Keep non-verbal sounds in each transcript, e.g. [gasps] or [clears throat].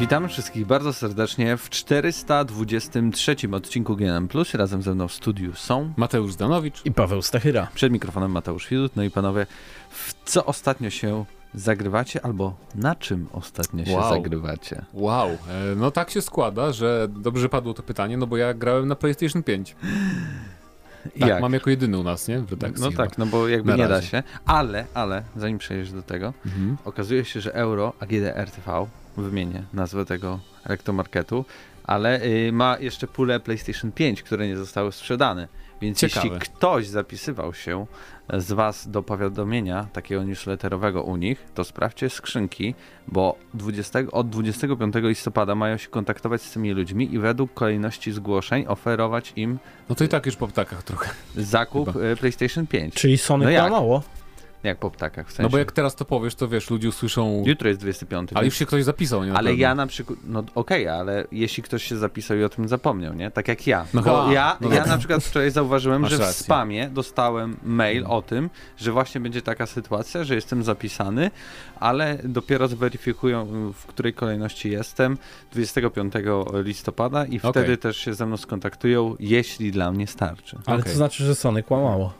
Witamy wszystkich bardzo serdecznie w 423 odcinku GNM+. Razem ze mną w studiu są Mateusz Zdanowicz i Paweł Stachyra. Przed mikrofonem Mateusz Widut. No i panowie, w co ostatnio się zagrywacie albo na czym ostatnio się Wow. zagrywacie? Wow, e, no tak się składa, że dobrze padło to pytanie, no bo ja grałem na PlayStation 5. Tak, Jak? mam jako jedyny u nas, nie? W redakcji. No chyba. tak, no bo jakby Na nie da się. Ale, ale, zanim przejdziesz do tego, Mhm. okazuje się, że Euro AGD RTV, wymienię nazwę tego elektromarketu, ale y, ma jeszcze pulę PlayStation 5, które nie zostały sprzedane. Więc Ciekawe. jeśli ktoś zapisywał się z Was do powiadomienia takiego newsletterowego u nich, to sprawdźcie skrzynki, bo 20, od 25 listopada mają się kontaktować z tymi ludźmi i według kolejności zgłoszeń oferować im No to i tak już po ptakach trochę. zakup Chyba. y, PlayStation 5. Czyli Sony No jak? Jak po ptakach, w sensie. No bo jak teraz to powiesz, to wiesz, ludzie usłyszą... Jutro jest 25. Ale już się ktoś zapisał, nie? Ale ja na przykład, no okej, ale jeśli ktoś się zapisał i o tym zapomniał, nie? Tak jak ja. No Bo ja, no ja dobra. na przykład wczoraj zauważyłem, Masz że w rację. spamie dostałem mail o tym, że właśnie będzie taka sytuacja, że jestem zapisany, ale dopiero zweryfikują, w której kolejności jestem 25 listopada i wtedy też się ze mną skontaktują, jeśli dla mnie starczy. Ale Okej. to znaczy, że Sony kłamało.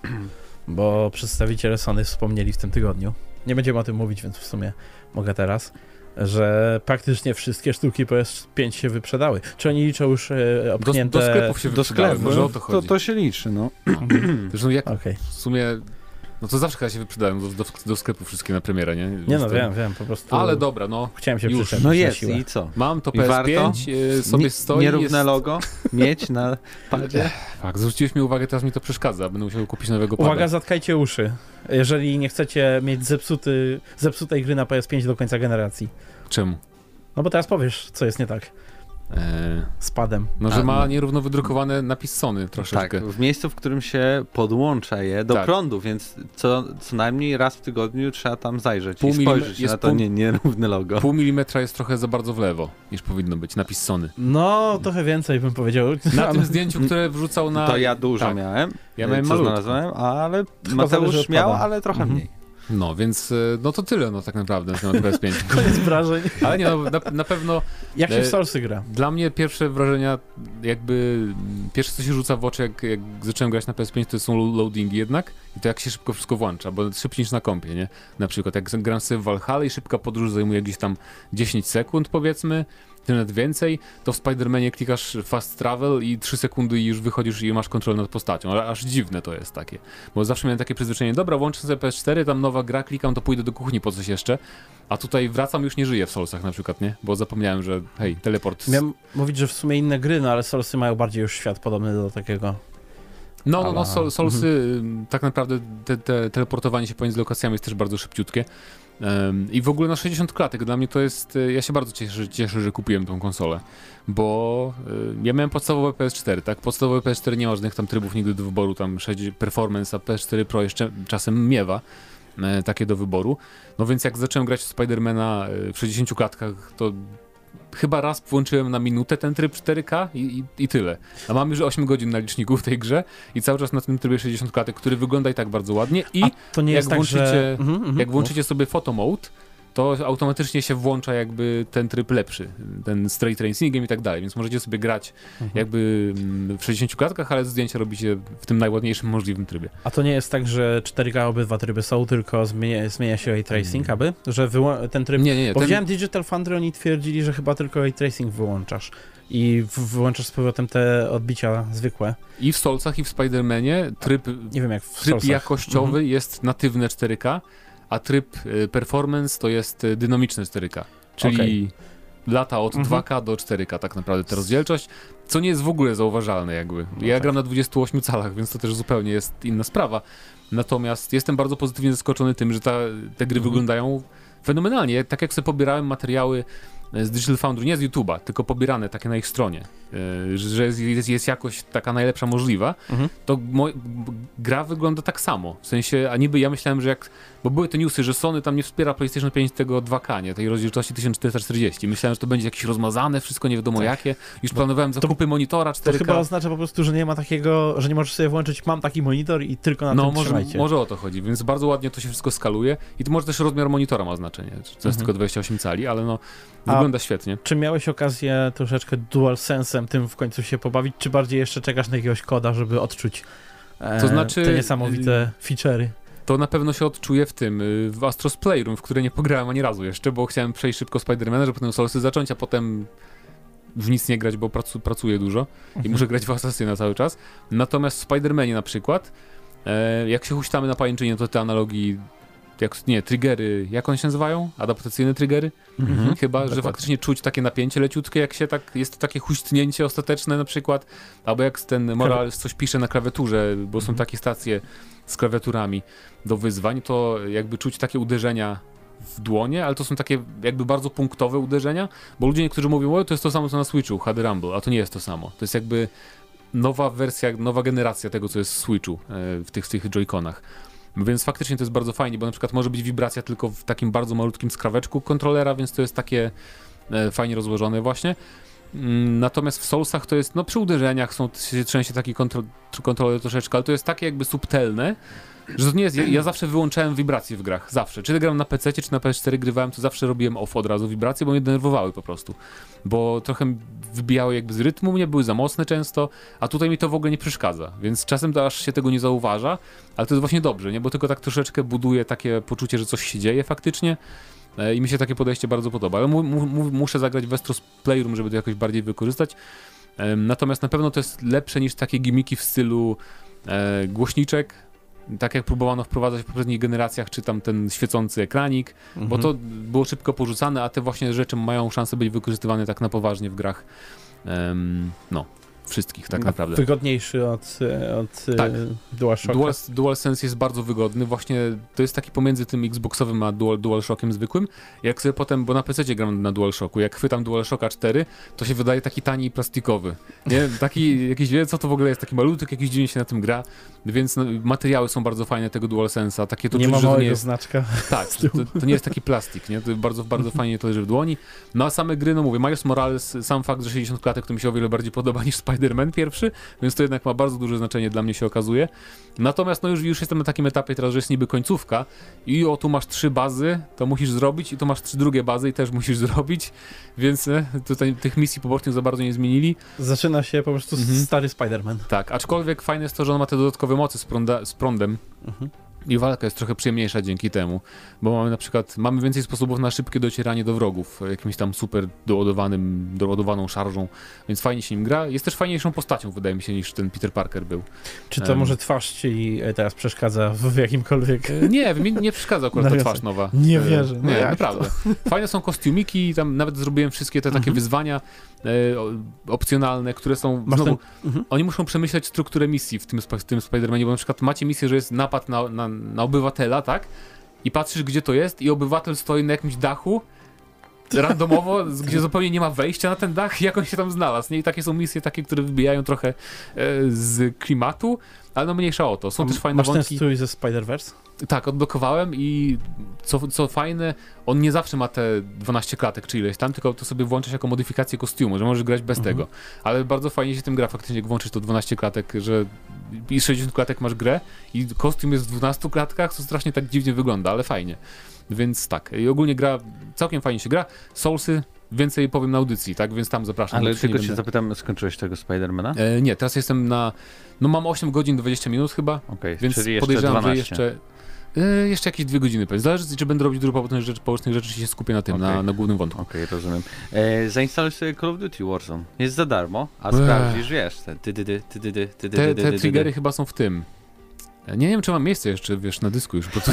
Bo przedstawiciele Sony wspomnieli w tym tygodniu. Nie będziemy o tym mówić, więc w sumie mogę teraz. Że praktycznie wszystkie sztuki PS5 się wyprzedały. Czy oni liczą już e, Do, obchnięte... do sklepów się Do sklepu, może o to to, chodzi. to się liczy, no. [clears throat] Zresztą jak Okej. w sumie... No to zawsze chyba się wyprzedają do, do, do sklepu wszystkie na premierę, nie? Nie no, wiem, wiem, po prostu... Ale dobra, no. Chciałem się Już. przyczepić No jest i co? Mam to I warto? PS5, y, sobie Nie- stoi. Nierówne jest... logo mieć na padzie? Tak, zwróciłeś mi uwagę, teraz mi to przeszkadza. Będę musiał kupić nowego pada. Uwaga, zatkajcie uszy. Jeżeli nie chcecie mieć zepsuty, zepsutej gry na PS5 do końca generacji. Czemu? No bo teraz powiesz, co jest nie tak Eee, z padem. no, że ma no. nierówno wydrukowany napis Sony troszeczkę. Tak, w miejscu, w którym się podłącza je do Tak. prądu, więc co, co najmniej raz w tygodniu trzeba tam zajrzeć Pół i spojrzeć jest na to pół- nie, nierówne logo. Pół milimetra jest trochę za bardzo w lewo, niż powinno być napis Sony. No, trochę więcej bym powiedział. Na [laughs] tym zdjęciu, które wrzucał na... To ja dużo tak. miałem, Ja e, miałem co malutko. znalazłem, ale Mateusz miał, ale trochę Mhm. mniej. No, więc e, no to tyle no tak naprawdę na temat PS5. [laughs] Koniec wrażeń. Ale nie, no, na, na pewno [laughs] Jak się E, w Soulsy gra? dla mnie pierwsze wrażenia, jakby pierwsze co się rzuca w oczy, jak, jak zacząłem grać na PS5, to są lo- loadingi jednak i to jak się szybko wszystko włącza, bo szybciej niż na kompie, nie? Na przykład jak gram sobie w Valhalla i szybka podróż zajmuje gdzieś tam 10 sekund powiedzmy, czy nawet więcej, to w Spider-Manie klikasz fast travel i 3 sekundy i już wychodzisz i masz kontrolę nad postacią, ale aż dziwne to jest takie, bo zawsze miałem takie przyzwyczajenie, dobra, włączę sobie PS4, tam nowa gra, klikam, to pójdę do kuchni po coś jeszcze, a tutaj wracam, już nie żyję w Soulsach na przykład, nie? Bo zapomniałem, że hej, teleport... Miałem mówić, że w sumie inne gry, no ale Soulsy mają bardziej już świat podobny do takiego. No, no, no, sol, Solsy, ym, tak naprawdę te, te teleportowanie się pomiędzy lokacjami jest też bardzo szybciutkie. I w ogóle na 60 klatek dla mnie to jest, y, ja się bardzo cieszę, cieszę że kupiłem tą konsolę, bo y, ja miałem podstawowe PS4, tak? Podstawowe PS4 nie ma żadnych tam trybów nigdy do wyboru, tam 6 performance, a PS4 Pro jeszcze czasem miewa e, takie do wyboru. No więc jak zacząłem grać w Spidermana w 60 klatkach, to chyba raz włączyłem na minutę ten tryb 4K i, i, i tyle. A mam już 8 godzin na liczniku w tej grze i cały czas na tym trybie 60 klatek, który wygląda i tak bardzo ładnie i A to nie jak jest tak, że... włączycie- Mhm, mhm. jak włączycie sobie photo mode, to automatycznie się włącza jakby ten tryb lepszy, ten straight tracingiem i tak dalej, więc możecie sobie grać Mhm. jakby mm, w 60 klatkach, ale zdjęcia robicie w tym najładniejszym możliwym trybie. A to nie jest tak, że 4K obydwa tryby są, tylko zmienia, zmienia się ray tracing, Mm. aby? Że ten tryb... Nie, nie, nie. Bo Ten, widziałem Digital Foundry, oni twierdzili, że chyba tylko ray tracing wyłączasz. I wyłączasz z powrotem te odbicia zwykłe. I w Solcach i w Spider-Manie tryb, Nie wiem jak w tryb jakościowy Mhm. jest natywne 4K, a tryb y, performance to jest y, dynamiczne 4K. Czyli Okej. lata od Mhm. 2K do 4K tak naprawdę ta rozdzielczość, co nie jest w ogóle zauważalne jakby. No ja tak. gram na 28 calach, więc to też zupełnie jest inna sprawa. Natomiast jestem bardzo pozytywnie zaskoczony tym, że ta, te gry Mhm. wyglądają fenomenalnie. Tak jak sobie pobierałem materiały e, z Digital Foundry, nie z YouTube'a, tylko pobierane takie na ich stronie, e, że jest, jest, jakość taka najlepsza możliwa, Mhm. to gra wygląda tak samo. W sensie, a niby ja myślałem, że jak, bo były te newsy, że Sony tam nie wspiera PlayStation 5 tego 2K, nie, tej rozdzielczości 1440. Myślałem, że to będzie jakieś rozmazane, wszystko nie wiadomo Tak. jakie. Już planowałem zakupy monitora 4K. To chyba oznacza po prostu, że nie ma takiego, że nie możesz sobie włączyć, mam taki monitor i tylko na no, tym może, trzymajcie. może o to chodzi, więc bardzo ładnie to się wszystko skaluje i to może też rozmiar monitora ma znaczenie. To jest Mhm. tylko 28 cali, ale no A wygląda świetnie. Czy miałeś okazję troszeczkę DualSense'em tym w końcu się pobawić, czy bardziej jeszcze czekasz na jakiegoś koda, żeby odczuć e, To znaczy, te niesamowite feature'y? To na pewno się odczuje w tym, y, w Astros Playroom, w które nie pograłem ani razu jeszcze, bo chciałem przejść szybko Spidermana, żeby potem Soulsy zacząć, a potem w nic nie grać, bo pracu, pracuję dużo i muszę grać w Assassina cały czas. Natomiast w Spidermanie na przykład, e, jak się huśtamy na pajęczynie, to te analogii, jak, nie, triggery, jak one się nazywają? Adaptacyjne triggery? Mhm. Chyba, że dokładnie. faktycznie czuć takie napięcie leciutkie, jak się tak, jest to takie huśtnięcie ostateczne na przykład, albo jak ten Morales coś pisze na klawiaturze, bo są Mhm. takie stacje z klawiaturami do wyzwań, to jakby czuć takie uderzenia w dłonie, ale to są takie jakby bardzo punktowe uderzenia, bo ludzie niektórzy mówią, o to jest to samo co na Switchu, HD Rumble, a to nie jest to samo. To jest jakby nowa wersja, nowa generacja tego, co jest w Switchu, e, w tych, w tych Joy-Conach. Więc faktycznie to jest bardzo fajnie, bo na przykład może być wibracja tylko w takim bardzo malutkim skraweczku kontrolera, więc to jest takie e, fajnie rozłożone właśnie. Mm, Natomiast w Soulsach to jest, no przy uderzeniach są, się trzęsie taki kontro, kontroler troszeczkę, ale to jest takie jakby subtelne, że to nie jest, ja, ja zawsze wyłączałem wibracje w grach, zawsze. Czy grałem na PC, czy na PS4 grywałem, to zawsze robiłem off od razu wibracje, bo mnie denerwowały po prostu. Bo trochę wybijały jakby z rytmu mnie, były za mocne często, a tutaj mi to w ogóle nie przeszkadza, więc czasem to aż się tego nie zauważa, ale to jest właśnie dobrze, nie? Bo tylko tak troszeczkę buduje takie poczucie, że coś się dzieje faktycznie. E, I mi się takie podejście bardzo podoba. Ale mu, mu, mu, muszę zagrać w Playroom, żeby to jakoś bardziej wykorzystać. Natomiast na pewno to jest lepsze niż takie gimiki w stylu e, głośniczek, tak jak próbowano wprowadzać w poprzednich generacjach, czy tam ten świecący ekranik, bo Mhm. to było szybko porzucane, a te właśnie rzeczy mają szansę być wykorzystywane tak na poważnie w grach. No, wszystkich tak naprawdę. Wygodniejszy od, od e, Tak. DualShocka. Dual, DualSense jest bardzo wygodny, właśnie to jest taki pomiędzy tym Xboxowym a Dual, DualShockiem zwykłym. Jak sobie potem, bo na PC gram na DualShocku, jak chwytam DualShocka 4, to się wydaje taki tani i plastikowy. Nie? [laughs] Taki jakiś, wie co to w ogóle jest, taki malutki, jakiś dziwnie się na tym gra, więc no, materiały są bardzo fajne tego DualSense'a, takie to nie czuć, ma to nie małego jest znaczka. tak, [laughs] to, to nie jest taki plastik, nie? To bardzo, bardzo fajnie to leży w dłoni. No a same gry, no mówię, Miles Morales, sam fakt, że 60 klatek to mi się o wiele bardziej podoba niż Spider-Man pierwszy, więc to jednak ma bardzo duże znaczenie dla mnie się okazuje. Natomiast no już, już jestem na takim etapie teraz, że jest niby końcówka i o tu masz trzy bazy, to musisz zrobić i tu masz trzy drugie bazy i też musisz [laughs] zrobić, więc e, tutaj tych misji pobocznych za bardzo nie zmienili. Zaczyna się po prostu Mhm. stary Spider-Man. Tak, aczkolwiek fajne jest to, że on ma te dodatkowe mocy z, prąda, z prądem, Mhm. I walka jest trochę przyjemniejsza dzięki temu, bo mamy na przykład, mamy więcej sposobów na szybkie docieranie do wrogów, jakimś tam super doładowanym, doładowaną szarżą, więc fajnie się nim gra. Jest też fajniejszą postacią, wydaje mi się, niż ten Peter Parker był. Czy to Em. może twarz ci e, teraz przeszkadza w, jakimkolwiek... E, Nie, mi nie przeszkadza akurat ta Nawiązek. twarz nowa. Nie E, wierzę, no Nie, naprawdę. [laughs] Fajne są kostiumiki, tam nawet zrobiłem wszystkie te takie Mhm. wyzwania e, opcjonalne, które są, znowu, ten... Mhm. oni muszą przemyśleć strukturę misji w tym, w tym Spider-Manie, bo na przykład macie misję, że jest napad na, na, na obywatela, tak? I patrzysz, gdzie to jest i obywatel stoi na jakimś dachu, randomowo, gdzie zupełnie nie ma wejścia na ten dach, [laughs] jak on się tam znalazł, nie? I takie są misje takie, które wybijają trochę e, z klimatu, ale no mniejsza o to. Są też fajne Masz ten wątki. strój ze Spider-Verse? Tak, odblokowałem i co, co fajne, on nie zawsze ma te 12 klatek czy ileś tam, tylko to sobie włączasz jako modyfikację kostiumu, że możesz grać bez Mhm. tego. Ale bardzo fajnie się tym gra faktycznie, jak włączysz to 12 klatek, że i 60 klatek masz grę i kostium jest w 12 klatkach, to strasznie tak dziwnie wygląda, ale fajnie. Więc tak, i ogólnie gra, całkiem fajnie się gra. Soulsy, więcej powiem na audycji, tak, więc tam zapraszam. Ale tylko cię będę- zapytam, skończyłeś tego Spidermana? E, nie, teraz jestem na, no mam 8 godzin 20 minut chyba, Okej, więc podejrzewam, 12. że jeszcze. Y, jeszcze jakieś dwie godziny pewnie. Zależy, czy będę robić dużo pobocznych rzeczy, pobocznych rzeczy, czy się skupię na tym, na, Okej. na głównym wątku. Okej, rozumiem. E, zainstaluj sobie Call of Duty Warzone. Jest za darmo, a sprawdzisz, wiesz, te ty, ty, ty, ty, ty, ty, ty, Te, ty, te ty, triggery ty. chyba są w tym. Nie wiem, czy mam miejsce jeszcze, wiesz, na dysku już, bo to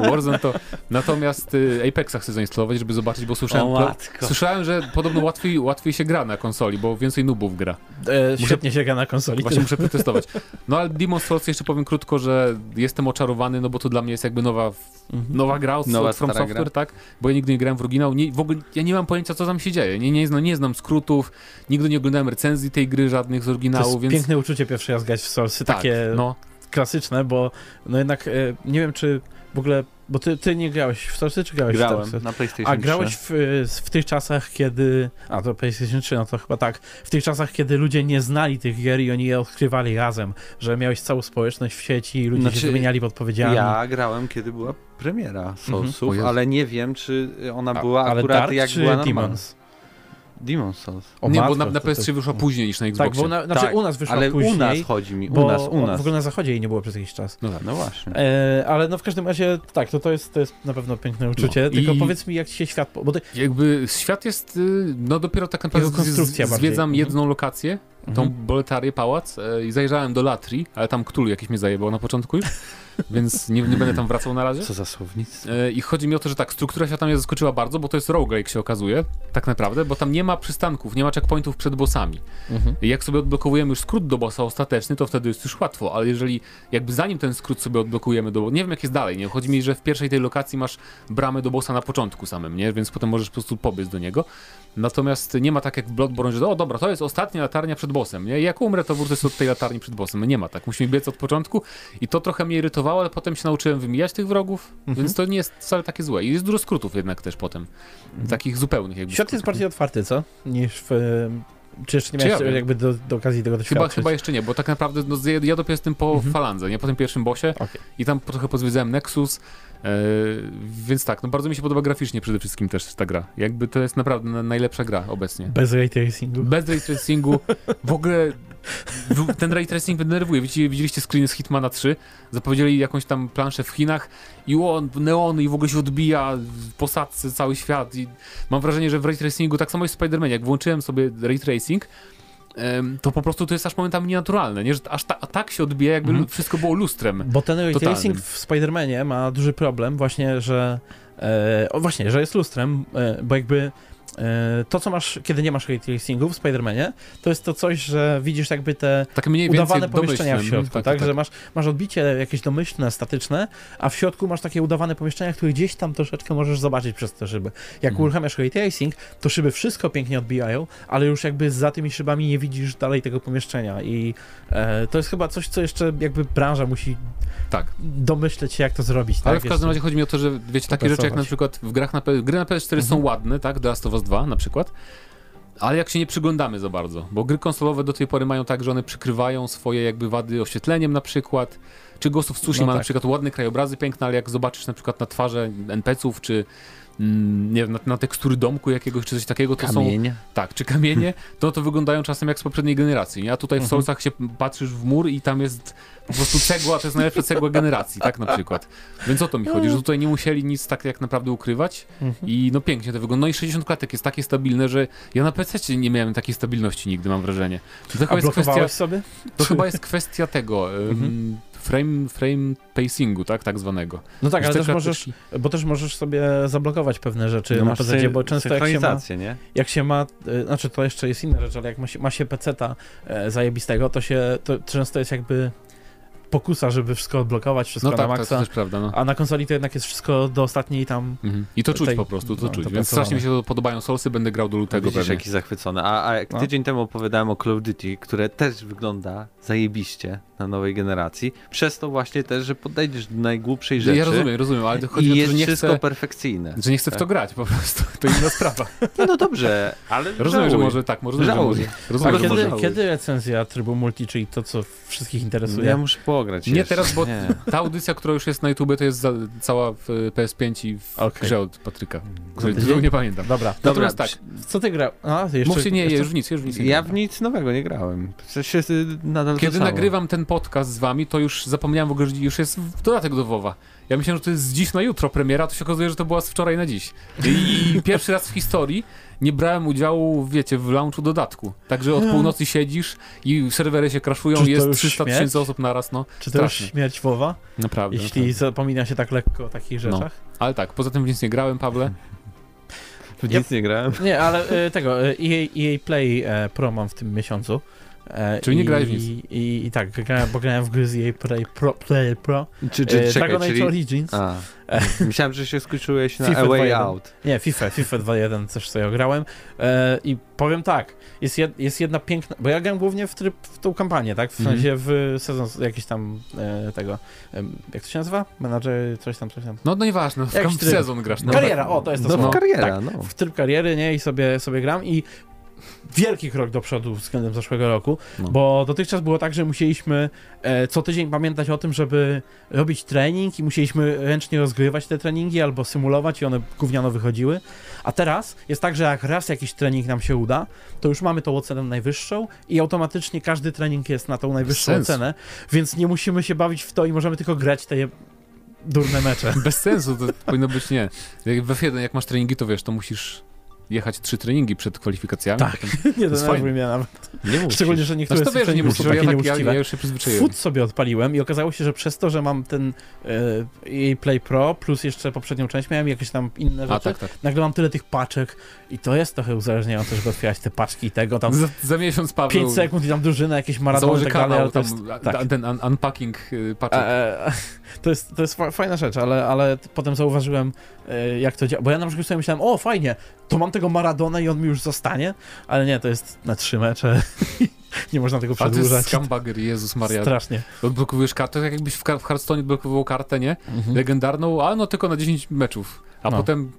[laughs] Warzone to... Natomiast y, Apexa chcę zainstalować, żeby zobaczyć, bo słyszałem... O. Słyszałem, że podobno łatwiej, łatwiej się gra na konsoli, bo więcej nubów gra. E, świetnie się gra na konsoli. Właśnie muszę [laughs] przetestować. No ale Demon's Souls jeszcze powiem krótko, że jestem oczarowany, no bo to dla mnie jest jakby nowa, Mhm. nowa gra od, Nowa, od From Software, gra. tak? Bo ja nigdy nie grałem w oryginał. Nie, w ogóle ja nie mam pojęcia, co tam się dzieje. Nie, nie, znam, nie znam skrótów, nigdy nie oglądałem recenzji tej gry, żadnych z To oryginału, jest więc... piękne uczucie pierwszy raz grać w Soulsy, tak, takie no, klasyczne, bo no jednak e, nie wiem, czy w ogóle, bo ty, ty nie grałeś w Source, czy grałeś w Grałem Source? na PlayStation A grałeś 3. w, w tych czasach, kiedy. A to PlayStation 3, no to chyba tak. W tych czasach, kiedy ludzie nie znali tych gier i oni je odkrywali razem, że miałeś całą społeczność w sieci i ludzie Znaczy, się wymieniali podpowiedziami. Ja grałem, kiedy była premiera Soulsów, O Jezu. ale nie wiem, czy ona A- była ale akurat Dark jak czy była normalna. Demon Souls. O nie, matko, bo na, na to- to- PS3 wyszła później niż na Tak, Xboxie. bo na, znaczy Tak, u nas wyszła ale później. u nas chodzi mi, u nas, u nas. w ogóle na zachodzie jej nie było przez jakiś czas. No tak. No właśnie. E, ale no w każdym razie, tak, to, to, jest, to jest na pewno piękne uczucie, No, tylko i- powiedz mi, jak ci się świat... po- Bo ty, Jakby świat jest, y, no dopiero tak naprawdę konstrukcja z- zwiedzam Mhm. jedną lokację, tą Mhm. boletarię, pałac e, i zajrzałem do Latri, ale tam Cthulhu jakiś mnie zajebał na początku już, więc nie, nie będę tam wracał na razie. Co za słownictwo. E, I chodzi mi o to, że tak, struktura świata mnie zaskoczyła bardzo, bo to jest roguelike się okazuje, tak naprawdę, bo tam nie ma przystanków, nie ma checkpointów przed bossami. Mhm. Jak sobie odblokowujemy już skrót do bossa ostateczny, to wtedy jest już łatwo, ale jeżeli jakby zanim ten skrót sobie odblokujemy do nie wiem jak jest dalej, nie? Chodzi mi, że w pierwszej tej lokacji masz bramę do bossa na początku samym, nie? Więc potem możesz po prostu pobiec do niego. Natomiast nie ma tak jak w Bloodborne, że o dobra, to jest ostatnia latarnia przed bossem, nie? I Jak umrę, to wrócę sobie od tej latarni przed bossem. Nie ma tak, musimy biec od początku i to trochę mnie irytowało, ale potem się nauczyłem wymijać tych wrogów, Mhm. więc to nie jest wcale takie złe. I jest dużo skrótów jednak też potem, takich zupełnych jakby. Świat jest bardziej otwarty, co? Niż w... Czy jeszcze nie miałeś ja jakby do, do okazji tego Chyba, doświadczyć? chyba jeszcze nie, bo tak naprawdę no, ja, dopiero jestem po Mhm. falandze, nie po tym pierwszym bossie Okej. i tam trochę pozwiedzałem Nexus, więc tak, no bardzo mi się podoba graficznie przede wszystkim też ta gra. Jakby to jest naprawdę na, najlepsza gra obecnie. Bez ray tracingu. Bez ray tracingu, w ogóle ten ray tracing denerwuje. Widzicie, widzieliście screeny z Hitmana 3, zapowiedzieli jakąś tam planszę w Chinach i on, neony i w ogóle się odbija w posadce cały świat i mam wrażenie, że w ray tracingu, tak samo jest w Spider-Man, jak włączyłem sobie ray tracing, to po prostu to jest aż momentami nienaturalne, nie? Że aż ta, a tak się odbija, jakby Mhm. wszystko było lustrem. Bo ten ray tracing w Spider-Manie ma duży problem właśnie, że e, o właśnie, że jest lustrem, e, bo jakby to, co masz, kiedy nie masz ray tracingu w Spider-Manie, to jest to coś, że widzisz jakby te Tak udawane pomieszczenia w środku, tak, że masz, masz odbicie jakieś domyślne, statyczne, a w środku masz takie udawane pomieszczenia, które gdzieś tam troszeczkę możesz zobaczyć przez te szyby. Jak Mhm. uruchamiasz ray tracing, to szyby wszystko pięknie odbijają, ale już jakby za tymi szybami nie widzisz dalej tego pomieszczenia i e, to jest chyba coś, co jeszcze jakby branża musi Tak. domyśleć się, jak to zrobić. Ale tak? w każdym razie chodzi mi o to, że wiecie, takie rzeczy jak na przykład w grach na, P- gry na PS4 są Mhm. ładne, tak? The Last of Us 2 na przykład. Ale jak się nie przyglądamy za bardzo, bo gry konsolowe do tej pory mają tak, że one przykrywają swoje jakby wady oświetleniem na przykład, czy Ghost of Tsushima No na tak. przykład ładne krajobrazy piękne, ale jak zobaczysz na przykład na twarze NPC-ów, czy mm, nie wiem, na, na tekstury domku jakiegoś, czy coś takiego, to są Kamień. tak, czy kamienie, [laughs] to to wyglądają czasem jak z poprzedniej generacji. Nie? A tutaj w Mhm. Soulsach się patrzysz w mur i tam jest po prostu cegła, to jest najlepsza cegła generacji, tak na przykład. Więc o to mi chodzi, że tutaj nie musieli nic tak jak naprawdę ukrywać Mhm. i no pięknie to wygląda. No i 60 klatek jest takie stabilne, że ja na PC nie miałem takiej stabilności nigdy, mam wrażenie. To chyba jest kwestia, sobie? to chyba jest kwestia tego, Mhm. Frame, frame pacingu, tak, tak zwanego. No tak, Że ale te też możesz, bo też możesz sobie zablokować pewne rzeczy No na PC, bo często jak się ma, nie? jak się ma, y, znaczy to jeszcze jest inna rzecz, ale jak ma się, ma się peceta e, zajebistego, to się, to często jest jakby pokusa, żeby wszystko odblokować, wszystko No na tak, tak, maksa, to też prawda, no. a na konsoli to jednak jest wszystko do ostatniej tam, Mhm. I to czuć Tej- po prostu, to no, czuć. to Więc strasznie mi się to podobają Soulsy, będę grał do lutego Widzisz, pewnie. jaki zachwycony. A, a jak No. tydzień temu opowiadałem o Call of Duty, które też wygląda zajebiście na nowej generacji, przez to właśnie też, że podejdziesz do najgłupszej rzeczy Ja rozumiem, rozumiem, ale to chodzi i o to, jest że nie wszystko chcę, perfekcyjne. że nie chcę w to grać po prostu. [laughs] To inna sprawa. Nie, no dobrze, ale [laughs] Rozumiem, że żałuj. może tak, może, że może. Rozumiem, że Ale może. kiedy, kiedy recenzja trybu multi, czyli to, co wszystkich interesuje? Ja muszę pograć Nie jeszcze. teraz, bo Nie. ta audycja, która już jest na YouTube, to jest za, cała w PS5 i w Okej. grze od Patryka, tytułu nie pamiętam. Dobra, Dobra, tak, co ty grał? A, jeszcze, mówcie nie, jeszcze... już w nic, już w nic nie Ja w nic nowego nie grałem. Y, nadal Kiedy nagrywam ten podcast z wami, to już zapomniałem w ogóle, że już jest w- dodatek do WoWa. Ja myślałem, że to jest z dziś na jutro premiera, a to się okazuje, że to była z wczoraj na dziś. I [laughs] pierwszy raz w historii nie brałem udziału, wiecie, w launchu dodatku. Także od północy siedzisz i serwery się to jest już 300 śmierć? tysięcy osób naraz, no. Czy to już strasznie. śmierć WoWa? Naprawdę. Jeśli naprawdę. zapomina się tak lekko o takich No. rzeczach? Ale tak, poza tym w nic nie grałem, Pawle. W [laughs] nic nie grałem. Nie, ale e, tego, e, EA, EA Play e, Pro mam w tym miesiącu Czyli nie grałeś w nic. I, I tak, grałem, bo grałem w gry z EA Play Pro. Play Pro. Czy, czy, E, czekaj, Dragon Age czyli... Origins. A, myślałem, że się skończyłeś na FIFA A Way 2.1. Out. Nie, FIFA, FIFA 2.1 też sobie grałem. E, I powiem tak, jest, jed, jest jedna piękna, bo ja grałem głównie w, tryb, w tą kampanię, tak? W Mhm. sensie w sezon jakiś tam e, tego, jak to się nazywa? Menadżer, coś tam, coś tam. No, no nieważne, w, w sezon grasz. No, Kariera, o, to jest to No, słowo. kariera, Tak, no. w tryb kariery, nie? I sobie, sobie gram i wielki krok do przodu względem zeszłego roku, No. bo dotychczas było tak, że musieliśmy e, co tydzień pamiętać o tym, żeby robić trening i musieliśmy ręcznie rozgrywać te treningi albo symulować i one gówniano wychodziły. A teraz jest tak, że jak raz jakiś trening nam się uda, to już mamy tą ocenę najwyższą i automatycznie każdy trening jest na tą najwyższą ocenę, więc nie musimy się bawić w to i możemy tylko grać te durne mecze. Bez sensu, to powinno być nie. Jak w F1, jak masz treningi, to wiesz, to musisz jechać trzy treningi przed kwalifikacjami. Tak. Potem... [laughs] nie denerwuj mnie nawet. Nie musisz. Szczególnie, że niektóre Znaczy tych wiesz, że nie musisz, ja, tak, ja, ja już się przyzwyczaiłem. Food sobie odpaliłem i okazało się, że przez to, że mam ten e, Play Pro plus jeszcze poprzednią część miałem jakieś tam inne rzeczy, A tak, tak. nagle mam tyle tych paczek i to jest trochę uzależniające, żeby otwierać te paczki i tego, tam Za, za miesiąc Paweł 5 sekund i tam drużyna, jakieś maratony i tak dalej, kanał, ale to tam, jest, tak. ten un unpacking y, paczek. E, e, [laughs] to jest, to jest fa- fajna rzecz, ale, ale potem zauważyłem, e, jak to działa. Bo ja na przykład sobie myślałem, o fajnie, to mam tego Maradona i on mi już zostanie, ale nie, to jest na trzy mecze. [laughs] nie można tego A to jest przedłużać. Jezus Maria. Strasznie. Odblokowujesz kartę, tak jak jakbyś w, w Hearthstone blokował kartę, nie? Legendarną, a no tylko na 10 meczów. A No. potem,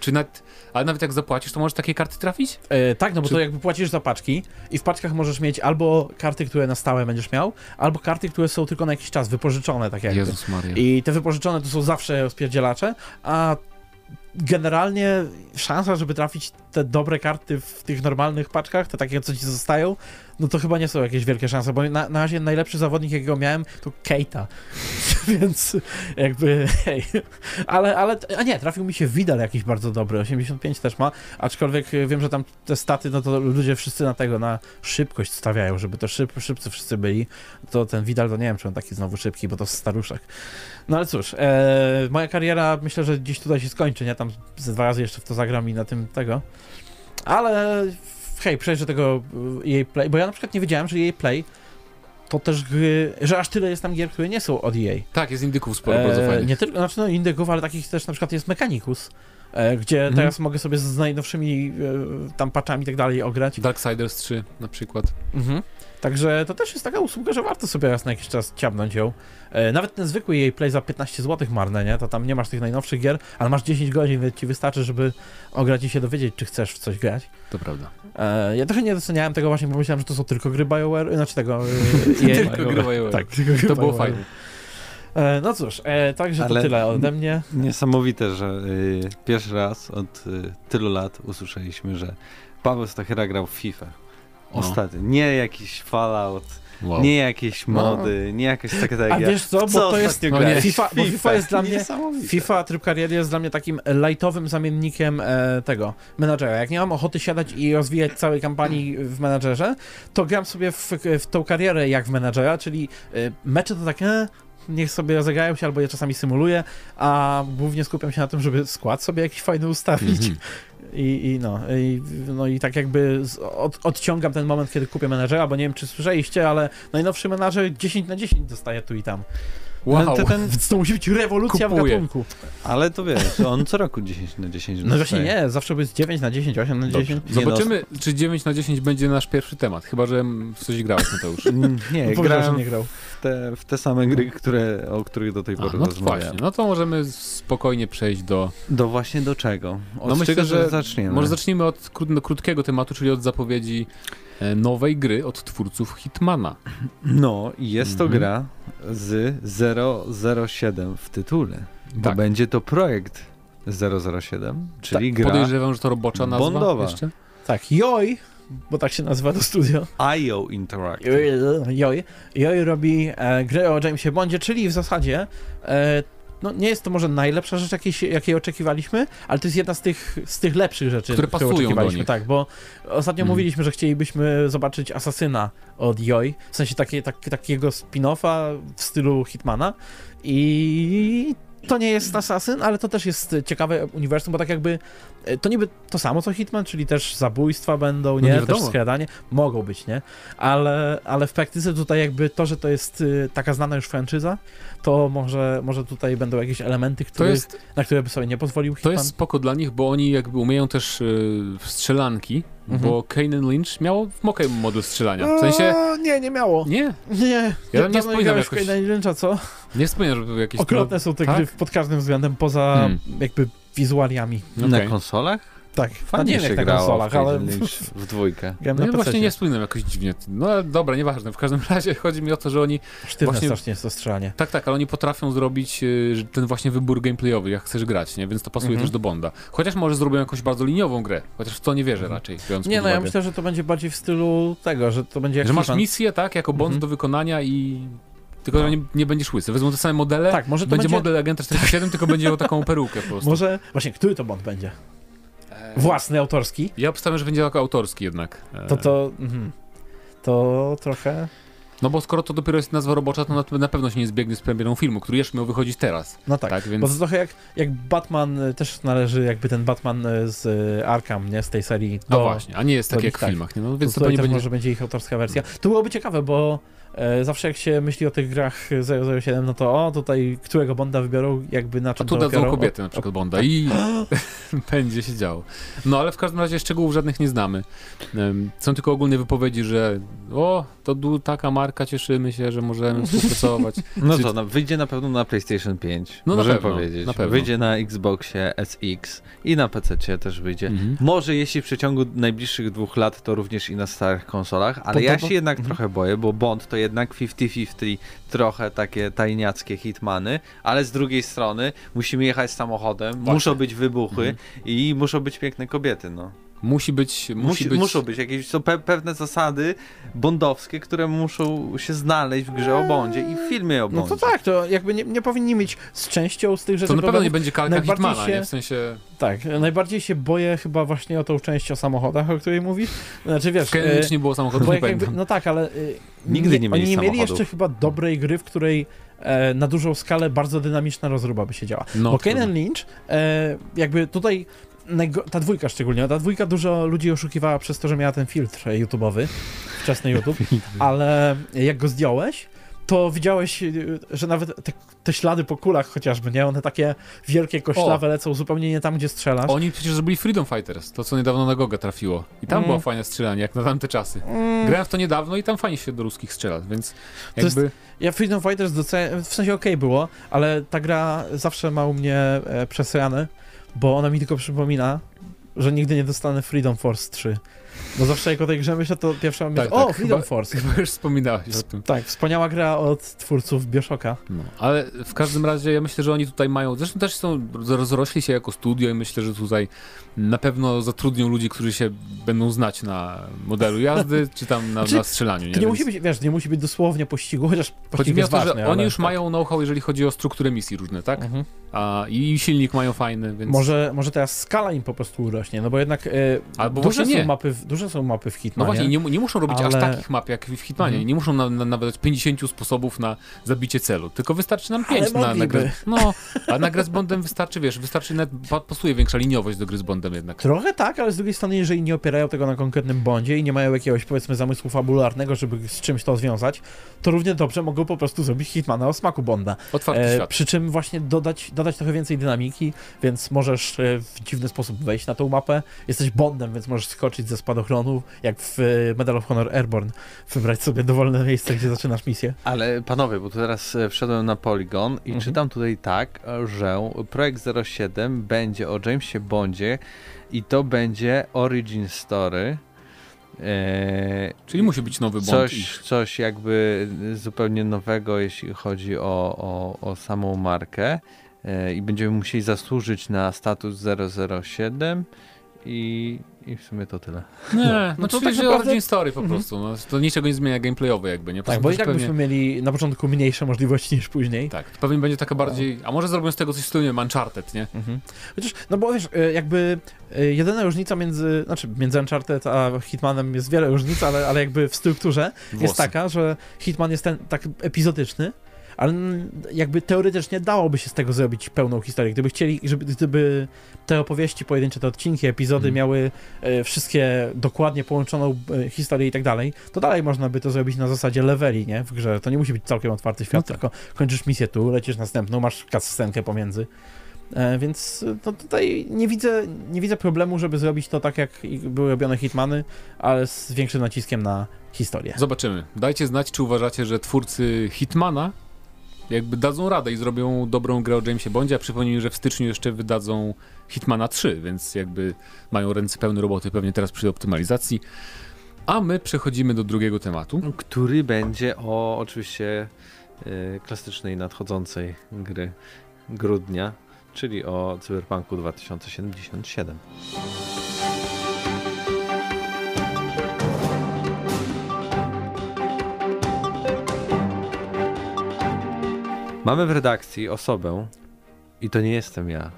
czy nawet, ale nawet jak zapłacisz, to możesz takie karty trafić? E, tak, no bo Czy- to jakby płacisz za paczki i w paczkach możesz mieć albo karty, które na stałe będziesz miał, albo karty, które są tylko na jakiś czas, wypożyczone tak jakby. Jezus Maria. I te wypożyczone to są zawsze rozpierdzielacze, a generalnie szansa, żeby trafić te dobre karty w tych normalnych paczkach, te takie, co ci zostają, no to chyba nie są jakieś wielkie szanse, bo na, na razie najlepszy zawodnik, jakiego miałem, to Keita. [laughs] Więc jakby, hej. Ale, ale, a nie, trafił mi się Widal jakiś bardzo dobry, 85 też ma, aczkolwiek y, wiem, że tam te staty, no to ludzie wszyscy na tego, na szybkość stawiają, żeby to szyb, szybcy wszyscy byli, to ten Widal, to nie wiem, czy on taki znowu szybki, bo to staruszek. No ale cóż, e, moja kariera myślę, że gdzieś tutaj się skończy, nie? Tam ze dwa razy jeszcze w to zagram i na tym tego. Ale hej, przejrzę tego e, EA Play, bo ja na przykład nie wiedziałem, że EA Play to też gry, że aż tyle jest tam gier, które nie są od EA. Tak, jest indyków sporo, bardzo E, fajnych. nie tylko, znaczy no indyków, ale takich też na przykład jest Mechanicus, gdzie Mhm. teraz mogę sobie z najnowszymi e, tam patchami i tak dalej ograć. Darksiders 3 na przykład. Mhm. Także to też jest taka usługa, że warto sobie raz na jakiś czas ciabnąć ją. E, nawet ten zwykły jej play za 15 zł marne, nie? To tam nie masz tych najnowszych gier, ale masz 10 godzin, więc ci wystarczy, żeby ograć i się dowiedzieć, czy chcesz w coś grać. To prawda. E, ja trochę nie doceniałem tego właśnie, bo myślałem, że to są tylko gry BioWare, znaczy tego... E. [laughs] Tylko gry BioWare. Tak, tylko gry To było fajne. E, no cóż, e, także Ale- to tyle ode mnie. Niesamowite, że y, pierwszy raz od y, tylu lat usłyszeliśmy, że Paweł Stachyra grał w FIFA. No. Ostatnio. Nie jakiś Fallout, Wow. nie jakieś No. mody, nie jakaś A strategia. wiesz co, bo to jest... no nie, FIFA, bo FIFA jest dla mnie... FIFA tryb kariery jest dla mnie takim lightowym zamiennikiem e, tego menadżera. Jak nie mam ochoty siadać i rozwijać całej kampanii w menadżerze, to gram sobie w, w tą karierę jak w menadżera, czyli e, mecze to takie. E, Niech sobie rozegrają się, albo je czasami symuluję, a głównie skupiam się na tym, żeby skład sobie jakiś fajny ustawić. Mhm. I, i, no, i, no i tak jakby od, odciągam ten moment, kiedy kupię menadżera, bo nie wiem, czy słyszeliście, ale najnowszy menadżer 10 na 10 dostaje tu i tam. Wow. To ten, Więc to musi być rewolucja Kupuję. w gatunku. ale to wiesz, on co roku 10 na 10 No właśnie nie, zawsze jest 9 na 10, 8 na 10. Nie no, Zobaczymy, czy 9 na 10 będzie nasz pierwszy temat. Chyba, że w coś grałeś, Mateusz. [laughs] Mm, Nie, Powiedział, że grałem nie grał. w te, w te same gry, które, o których do tej A, pory no to rozmawiałem. właśnie. No to możemy spokojnie przejść do... Do właśnie do czego? Od No myślę, czego że zaczniemy? Może zacznijmy od kró no, krótkiego tematu, czyli od zapowiedzi nowej gry od twórców Hitmana. No, i jest to Mhm. gra z 007 w tytule. Bo Tak. będzie to projekt 007, czyli gra Podejrzewam, że to robocza nazwa Bondowa. jeszcze? Tak, Joj, bo tak się nazywa to studio. IO Interactive. Joj, Joj robi e, grę o Jamesie Bondzie, czyli w zasadzie e, no, nie jest to może najlepsza rzecz, jakiej, jakiej oczekiwaliśmy, ale to jest jedna z tych, z tych lepszych rzeczy, Które pasują do oczekiwaliśmy. Tak, bo ostatnio Mhm. mówiliśmy, że chcielibyśmy zobaczyć Asasyna od Joj, w sensie takie, tak, takiego spin-offa w stylu Hitmana i to nie jest Assassin, ale to też jest ciekawe uniwersum, bo tak jakby e, to niby to samo co Hitman, czyli też zabójstwa będą, No nie? nie też skradanie. Mogą być, nie? Ale, ale w praktyce tutaj jakby to, że to jest y, taka znana już franczyza, to może, może tutaj będą jakieś elementy, To które, jest, na które by sobie nie pozwolił to Hitman. jest spoko dla nich, bo oni jakby umieją też y, w strzelanki, Mhm. bo Kane Lynch miał w mokiem model strzelania. W sensie, O, nie, nie miało. nie, Nie, Ja tam nie wspominam jakoś- Kane Lyncha, co? nie wspomniałem, że były jakieś... Okropne są te tak? gry pod każdym względem, poza Hmm. jakby wizualiami. No, Na konsolach? Tak, Fajnie nie wiem się jak na grało konsolach, w ale w dwójkę. grałem No ja właśnie nie wspominam jakoś dziwnie. No ale dobra, nieważne. W każdym [laughs] razie chodzi mi o to, że oni Sztywne właśnie- strasznie jest to strzelanie. Tak, tak, ale oni potrafią zrobić y, ten właśnie wybór gameplayowy, jak chcesz grać, nie? Więc to pasuje Mhm. też do Bonda. Chociaż może zrobią jakąś bardzo liniową grę, chociaż w to nie wierzę Mhm. raczej, biorąc Nie, pod no ja myślę, że to będzie bardziej w stylu tego, że to będzie jak Że masz misję, tak, jako Bond Mhm. do wykonania i... Tylko, że nie, nie będziesz łysy. Wezmą te same modele, Tak, może to będzie, będzie, model Agenta 47, tylko będzie miał taką perukę po [laughs] prostu. Może, właśnie, który to Bond będzie? Własny, autorski? Ja obstawiam, że będzie jako autorski jednak. To to, mhm. to trochę, No bo skoro to dopiero jest nazwa robocza, to na, na pewno się nie zbiegnie z premierą filmu, który jeszcze miał wychodzić teraz. no tak. Tak, więc... Bo to trochę jak, jak Batman, y, też należy jakby ten Batman y, z Arkham, nie, z tej serii. No do- właśnie, a nie jest tak jak w tak. filmach, nie? No, Więc to tutaj pewnie będzie... może będzie ich autorska wersja. To byłoby ciekawe, bo e, zawsze jak się myśli o tych grach 007, no to o, tutaj którego Bonda wybiorą, jakby na A czym tu to dadzą opiorą? kobiety na przykład Bonda i [gasps] [laughs] będzie się działo. No ale w każdym razie szczegółów żadnych nie znamy. Są tylko ogólne wypowiedzi, że o, to taka marka, cieszymy się, że możemy [laughs] współpracować. No to na, wyjdzie na pewno na PlayStation 5. No na możemy pewno, powiedzieć. na pewno. Wyjdzie na Xboxie SX i na PC też wyjdzie. Mhm. Może jeśli w przeciągu najbliższych dwóch lat, to również i na starych konsolach, ale ja się jednak mhm. trochę boję, bo Bond to jednak 50-50, trochę takie tajniackie hitmany, ale z drugiej strony musimy jechać samochodem, Właśnie. muszą być wybuchy Mhm. i muszą być piękne kobiety, no. Musi być, musi, Musi, być... Muszą być jakieś są pe pewne zasady bondowskie, które muszą się znaleźć w grze o Bondzie i w filmie o No Bondzie. to tak, to jakby nie, nie powinni mieć z częścią z tych rzeczy To na pewno nie będzie kalka Hitmana, się- nie? W sensie... Tak, najbardziej się boję chyba właśnie o tą część o samochodach, o której mówisz. Znaczy wiesz, W e, Lynch nie było samochodu, bo nie jak jakby, no tak, ale e, Nigdy nie mieli oni nie mieli samochodów. jeszcze chyba dobrej gry, w której e, na dużą skalę bardzo dynamiczna rozruba by się działa. No, Bo trudno. Kane Lynch, e, jakby tutaj ta dwójka szczególnie, ta dwójka dużo ludzi oszukiwała przez to, że miała ten filtr YouTube'owy, wczesny [laughs] YouTube, ale jak go zdjąłeś, to widziałeś, e, że nawet te, te ślady po kulach chociażby, nie? One takie wielkie koślawe lecą zupełnie nie tam, gdzie strzelasz. Oni przecież zrobili Freedom Fighters, to co niedawno na Goga trafiło. I tam Mm. było fajne strzelanie, jak na tamte czasy. Mm, Grałem w to niedawno i tam fajnie się do ruskich strzela, więc To jest- jakby... Ja Freedom Fighters doceniam, w sensie okej było, ale ta gra zawsze ma u mnie e, przesrane, bo ona mi tylko przypomina, że nigdy nie dostanę Freedom Force 3. Bo zawsze jak o tej grze myślę, to pierwsza myśl, Tak, o, tak, Freedom chyba- Force. Chyba już wspominałeś o tym. Tak, wspaniała gra od twórców Bioshocka. No, ale w każdym razie ja myślę, że oni tutaj mają, zresztą też są, rozrośli się jako studio i myślę, że tutaj na pewno zatrudnią ludzi, którzy się będą znać na modelu jazdy, [laughs] czy tam na, Znaczy, na strzelaniu. Nie? Nie Więc musi być, wiesz, nie musi być dosłownie pościgu, chociaż Chodzi pościg mi o jest to, ważny, że oni już tak. mają know-how, jeżeli chodzi o strukturę misji różne, tak? Mhm. A, I silnik mają fajny, więc... Może, może teraz skala im po prostu urośnie, no bo jednak e, Albo duże, są nie. mapy, w- duże są mapy w No Hitmanie. właśnie, nie, nie muszą robić aż ale- takich map jak w Hitmanie. Mhm. Nie muszą na, na, nawet 50 sposobów na zabicie celu. Tylko wystarczy nam Ale 5 na, na grę. No, a na grę z Bondem wystarczy, wiesz, wystarczy nawet pa- pasuje większa liniowość do gry z Bondem jednak. Trochę tak, ale z drugiej strony, jeżeli nie opierają tego na konkretnym bondzie i nie mają jakiegoś, powiedzmy, zamysłu fabularnego, żeby z czymś to związać, to równie dobrze mogą po prostu zrobić Hitmana o smaku Bonda. Otwarty E, świat. przy czym właśnie dodać, dodać trochę więcej dynamiki, więc możesz e, w dziwny sposób wejść na tą mapę. Jesteś Bondem, więc możesz skoczyć ze spadochronu, jak w e, Medal of Honor Airborne, wybrać sobie dowolne miejsce, gdzie zaczynasz misję. Ale panowie, bo tu teraz e, wszedłem na Polygon i Mhm. czytam tutaj tak, e, że projekt 07 będzie o Jamesie Bondzie i to będzie origin story. E, Czyli musi być nowy Bond. coś, coś jakby zupełnie nowego, jeśli chodzi o, o, o samą markę. E, I będziemy musieli zasłużyć na status 007 i, i w sumie to tyle. Nie, No no to to tak że naprawdę- origin story po Mhm. prostu. No, to niczego nie zmienia gameplayowo jakby, nie? Tak, Poza bo i tak byśmy mieli na początku mniejsze możliwości niż później. Tak, to pewnie będzie taka bardziej... A może zrobią z tego coś w stylu, nie wiem, Uncharted, nie? Mhm. Chociaż, no bo wiesz, e, jakby e, jedyna różnica między, znaczy między Uncharted a Hitmanem jest wiele różnic, ale, ale jakby w strukturze jest Włosy. taka, że Hitman jest ten tak epizodyczny, ale mm, jakby teoretycznie dałoby się z tego zrobić pełną historię. Gdyby chcieli, żeby gdyby te opowieści, pojedyncze te odcinki, epizody Mhm. miały e, wszystkie dokładnie połączoną e, historię i tak dalej, to dalej można by to zrobić na zasadzie leveli, nie? W grze. To nie musi być całkiem otwarty świat, No tak. tylko kończysz misję tu, lecisz następną, masz scenkę pomiędzy. E, więc e, to tutaj nie widzę, nie widzę problemu, żeby zrobić to tak, jak były robione Hitmany, ale z większym naciskiem na historię. Zobaczymy. Dajcie znać, czy uważacie, że twórcy Hitmana jakby dadzą radę i zrobią dobrą grę o Jamesie Bondzie, a przypomnijmy, że w styczniu jeszcze wydadzą Hitmana 3, więc jakby mają ręce pełne roboty pewnie teraz przy optymalizacji. A my przechodzimy do drugiego tematu. Który będzie o oczywiście e, klasycznej nadchodzącej gry grudnia, czyli o Cyberpunku 2077. Mamy w redakcji osobę, i to nie jestem ja,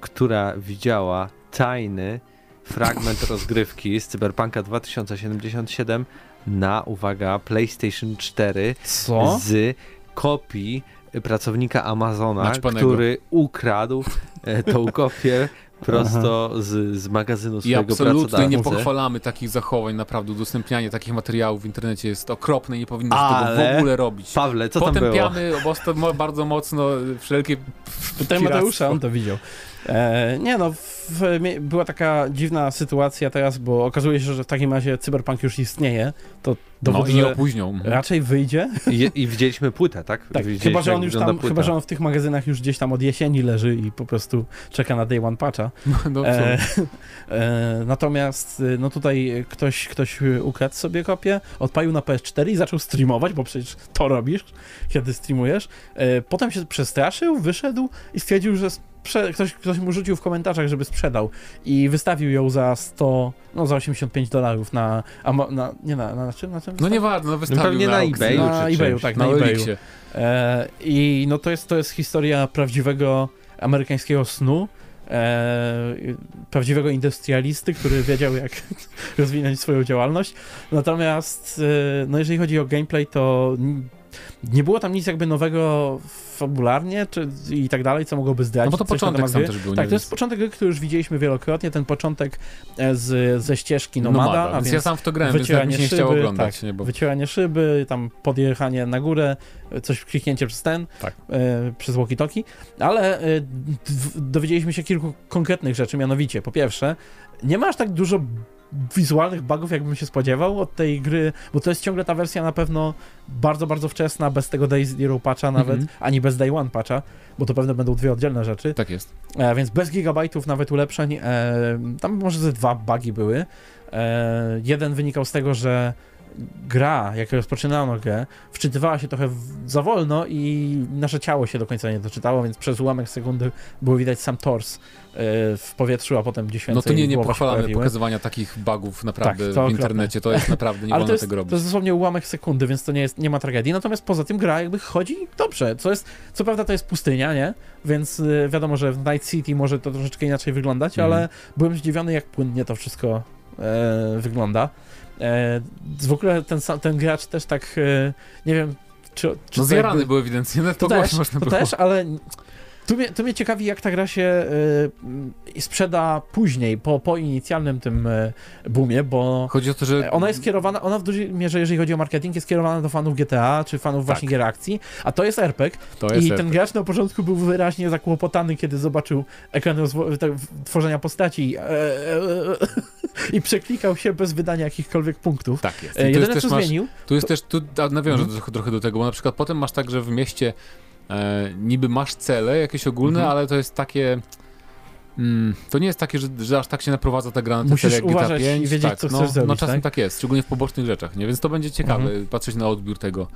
która widziała tajny fragment [laughs] rozgrywki z Cyberpunka 2077 na, uwaga, PlayStation 4 Co? z kopii pracownika Amazona, Naćpanego. który ukradł e, tą kopię [laughs] prosto z, z magazynu I swojego absolutnie nie pracodawcy. pochwalamy takich zachowań, naprawdę udostępnianie takich materiałów w internecie jest okropne i nie powinno się tego Ale- w ogóle robić. Pawle, co tam było? Potępiamy bardzo mocno wszelkie Pytaj Mateusza, on to widział. E, nie no, w, była taka dziwna sytuacja teraz, bo okazuje się, że w takim razie Cyberpunk już istnieje. To No dowód, i że opóźnią. Mhm. raczej wyjdzie. I, I widzieliśmy płytę, tak? Tak, Widzieliśmy, chyba, że on już tam, płyta. chyba, że on w tych magazynach już gdzieś tam od jesieni leży i po prostu czeka na day one patcha. No, E, [laughs] e, natomiast e, no tutaj ktoś, ktoś ukradł sobie kopię, odpalił na PS4 i zaczął streamować, bo przecież to robisz, kiedy streamujesz. E, potem się przestraszył, wyszedł i stwierdził, że sprze- ktoś, ktoś mu rzucił w komentarzach, żeby sprzedał i wystawił ją za 100, no za 85 dolarów na, na nie na, na, na czym? Na czym no wystawił? nieważne, no wystawił pewnie na aukcji. eBayu na czy eBayu, czymś. tak, Na na eBayu. E, I no to jest, to jest historia prawdziwego amerykańskiego snu, e, prawdziwego industrialisty, który wiedział jak [laughs] rozwinąć swoją działalność. Natomiast e, no jeżeli chodzi o gameplay, to nie było tam nic jakby nowego fabularnie czy, i tak dalej, co mogłoby zdradzić. No bo to początek gry. też był. Tak, to jest początek gry, który już widzieliśmy wielokrotnie, ten początek e, z, ze ścieżki Nomada, a więc, więc ja sam w to grałem, więc wycieranie chciało szyby, oglądać. tak, nie, bo... wycieranie szyby, tam podjechanie na górę, coś kliknięcie przez ten, Tak. e, przez walkie-talkie, ale e, dowiedzieliśmy się kilku konkretnych rzeczy, mianowicie, po pierwsze, nie ma aż tak dużo wizualnych bugów, jakbym się spodziewał od tej gry, bo to jest ciągle ta wersja na pewno bardzo, bardzo wczesna, bez tego Day Zero patcha nawet, Mhm. ani bez Day One patcha, bo to pewnie będą dwie oddzielne rzeczy. Tak jest. E, więc bez gigabajtów nawet ulepszeń. E, tam może ze dwa bugi były. E, jeden wynikał z tego, że gra, jak rozpoczynano grę, wczytywała się trochę za wolno i nasze ciało się do końca nie doczytało, więc przez ułamek sekundy było widać sam tors e, w powietrzu, a potem gdzieś No to nie, nie pochwalamy pokazywania takich bugów naprawdę Tak, w okropne. internecie. To jest naprawdę, nie [laughs] Ale wolno jest, tego robić. to jest dosłownie ułamek sekundy, więc to nie, jest, nie ma tragedii. Natomiast poza tym gra jakby chodzi dobrze. Co, jest, co prawda to jest pustynia, nie? Więc y, wiadomo, że w Night City może to troszeczkę inaczej wyglądać, Mhm. ale byłem zdziwiony, jak płynnie to wszystko e, wygląda. E, w ogóle ten, ten gracz też tak, e, nie wiem, czy, czy No zjarany był ewidentnie, no to, to też, można to było. też, ale tu mnie, tu mnie ciekawi, jak ta gra się y, sprzeda później, po, po inicjalnym tym y, boomie, bo Chodzi o to, że ona jest kierowana, ona w dużej mierze, jeżeli chodzi o marketing, jest kierowana do fanów GTA, czy fanów właśnie gier akcji, a to jest RPG to jest i ten gracz na początku był wyraźnie zakłopotany, kiedy zobaczył ekran tworzenia postaci e, e, e, [laughs] i przeklikał się bez wydania jakichkolwiek punktów. Tak jest. E, Jedyne, też co masz, zmienił, tu jest też, tu nawiążę Mhm. trochę, trochę do tego, bo na przykład potem masz tak, że w mieście e, niby masz cele jakieś ogólne, Mhm. ale to jest takie... Mm, to nie jest takie, że, że aż tak się naprowadza ta gra na te Musisz cele jak GTA uważać i 5. wiedzieć, tak, co no, chcesz zrobić, No czasem tak? tak? jest, szczególnie w pobocznych rzeczach, nie? Więc to będzie ciekawe, Mhm. patrzeć na odbiór tego.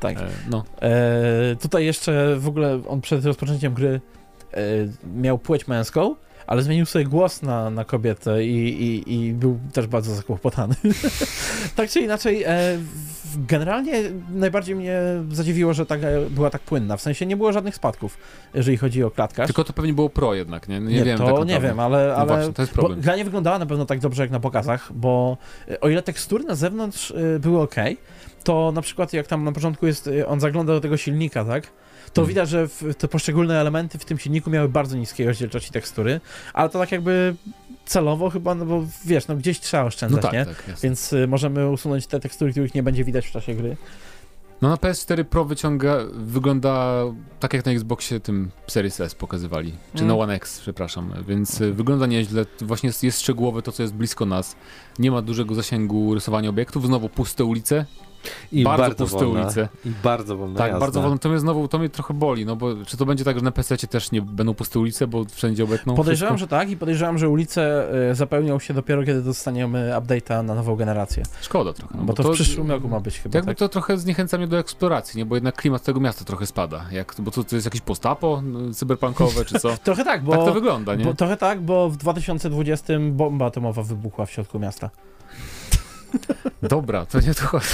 tak. E, no. E, tutaj jeszcze w ogóle on przed rozpoczęciem gry e, miał płeć męską, ale zmienił sobie głos na, na kobietę i, i, i był też bardzo zakłopotany. [laughs] tak czy inaczej, e, generalnie najbardziej mnie zadziwiło, że tak, była tak płynna. W sensie nie było żadnych spadków, jeżeli chodzi o klatkarz. Tylko to pewnie było pro jednak, nie? Nie, nie, wiem. to tak nie wiem, ale, No ale właśnie, to jest problem. gra nie wyglądała na pewno tak dobrze jak na pokazach, bo e, o ile tekstury na zewnątrz e, były ok, to na przykład jak tam na początku jest, e, on zagląda do tego silnika, tak? To Mhm. widać, że te poszczególne elementy w tym silniku miały bardzo niskie rozdzielczości tekstury, ale to tak jakby celowo chyba, no bo wiesz, no gdzieś trzeba No oszczędzać, tak, nie? tak. Więc y, możemy usunąć te tekstury, których nie będzie widać w czasie gry. No na PS4 Pro wyciąga, wygląda tak jak na Xboxie tym Series S pokazywali, czy Mm. na One X, przepraszam, więc y, wygląda nieźle, właśnie jest, jest szczegółowe to, co jest blisko nas, nie ma dużego zasięgu rysowania obiektów, znowu puste ulice, I bardzo, puste wolna, ulice, I bardzo wolna tak, jazda. bardzo wolno, to mnie znowu, to mnie trochę boli, no bo czy to będzie tak, że na PC też nie będą puste ulice, bo wszędzie obetną Podejrzewam, wszystko? że tak i podejrzewam, że ulice y, zapełnią się dopiero, kiedy dostaniemy update'a na nową generację. Szkoda trochę, no bo, to, w przyszłym roku ma być chyba, Jakby tak? to trochę zniechęca mnie do eksploracji, nie? Bo jednak klimat tego miasta trochę spada. Jak, bo to, to jest jakieś postapo y, cyberpunkowe, czy co? [laughs] Trochę tak, bo... tak to wygląda, nie? Bo, trochę tak, bo w 2020 bomba atomowa wybuchła w środku miasta. Dobra, to nie to chodzi.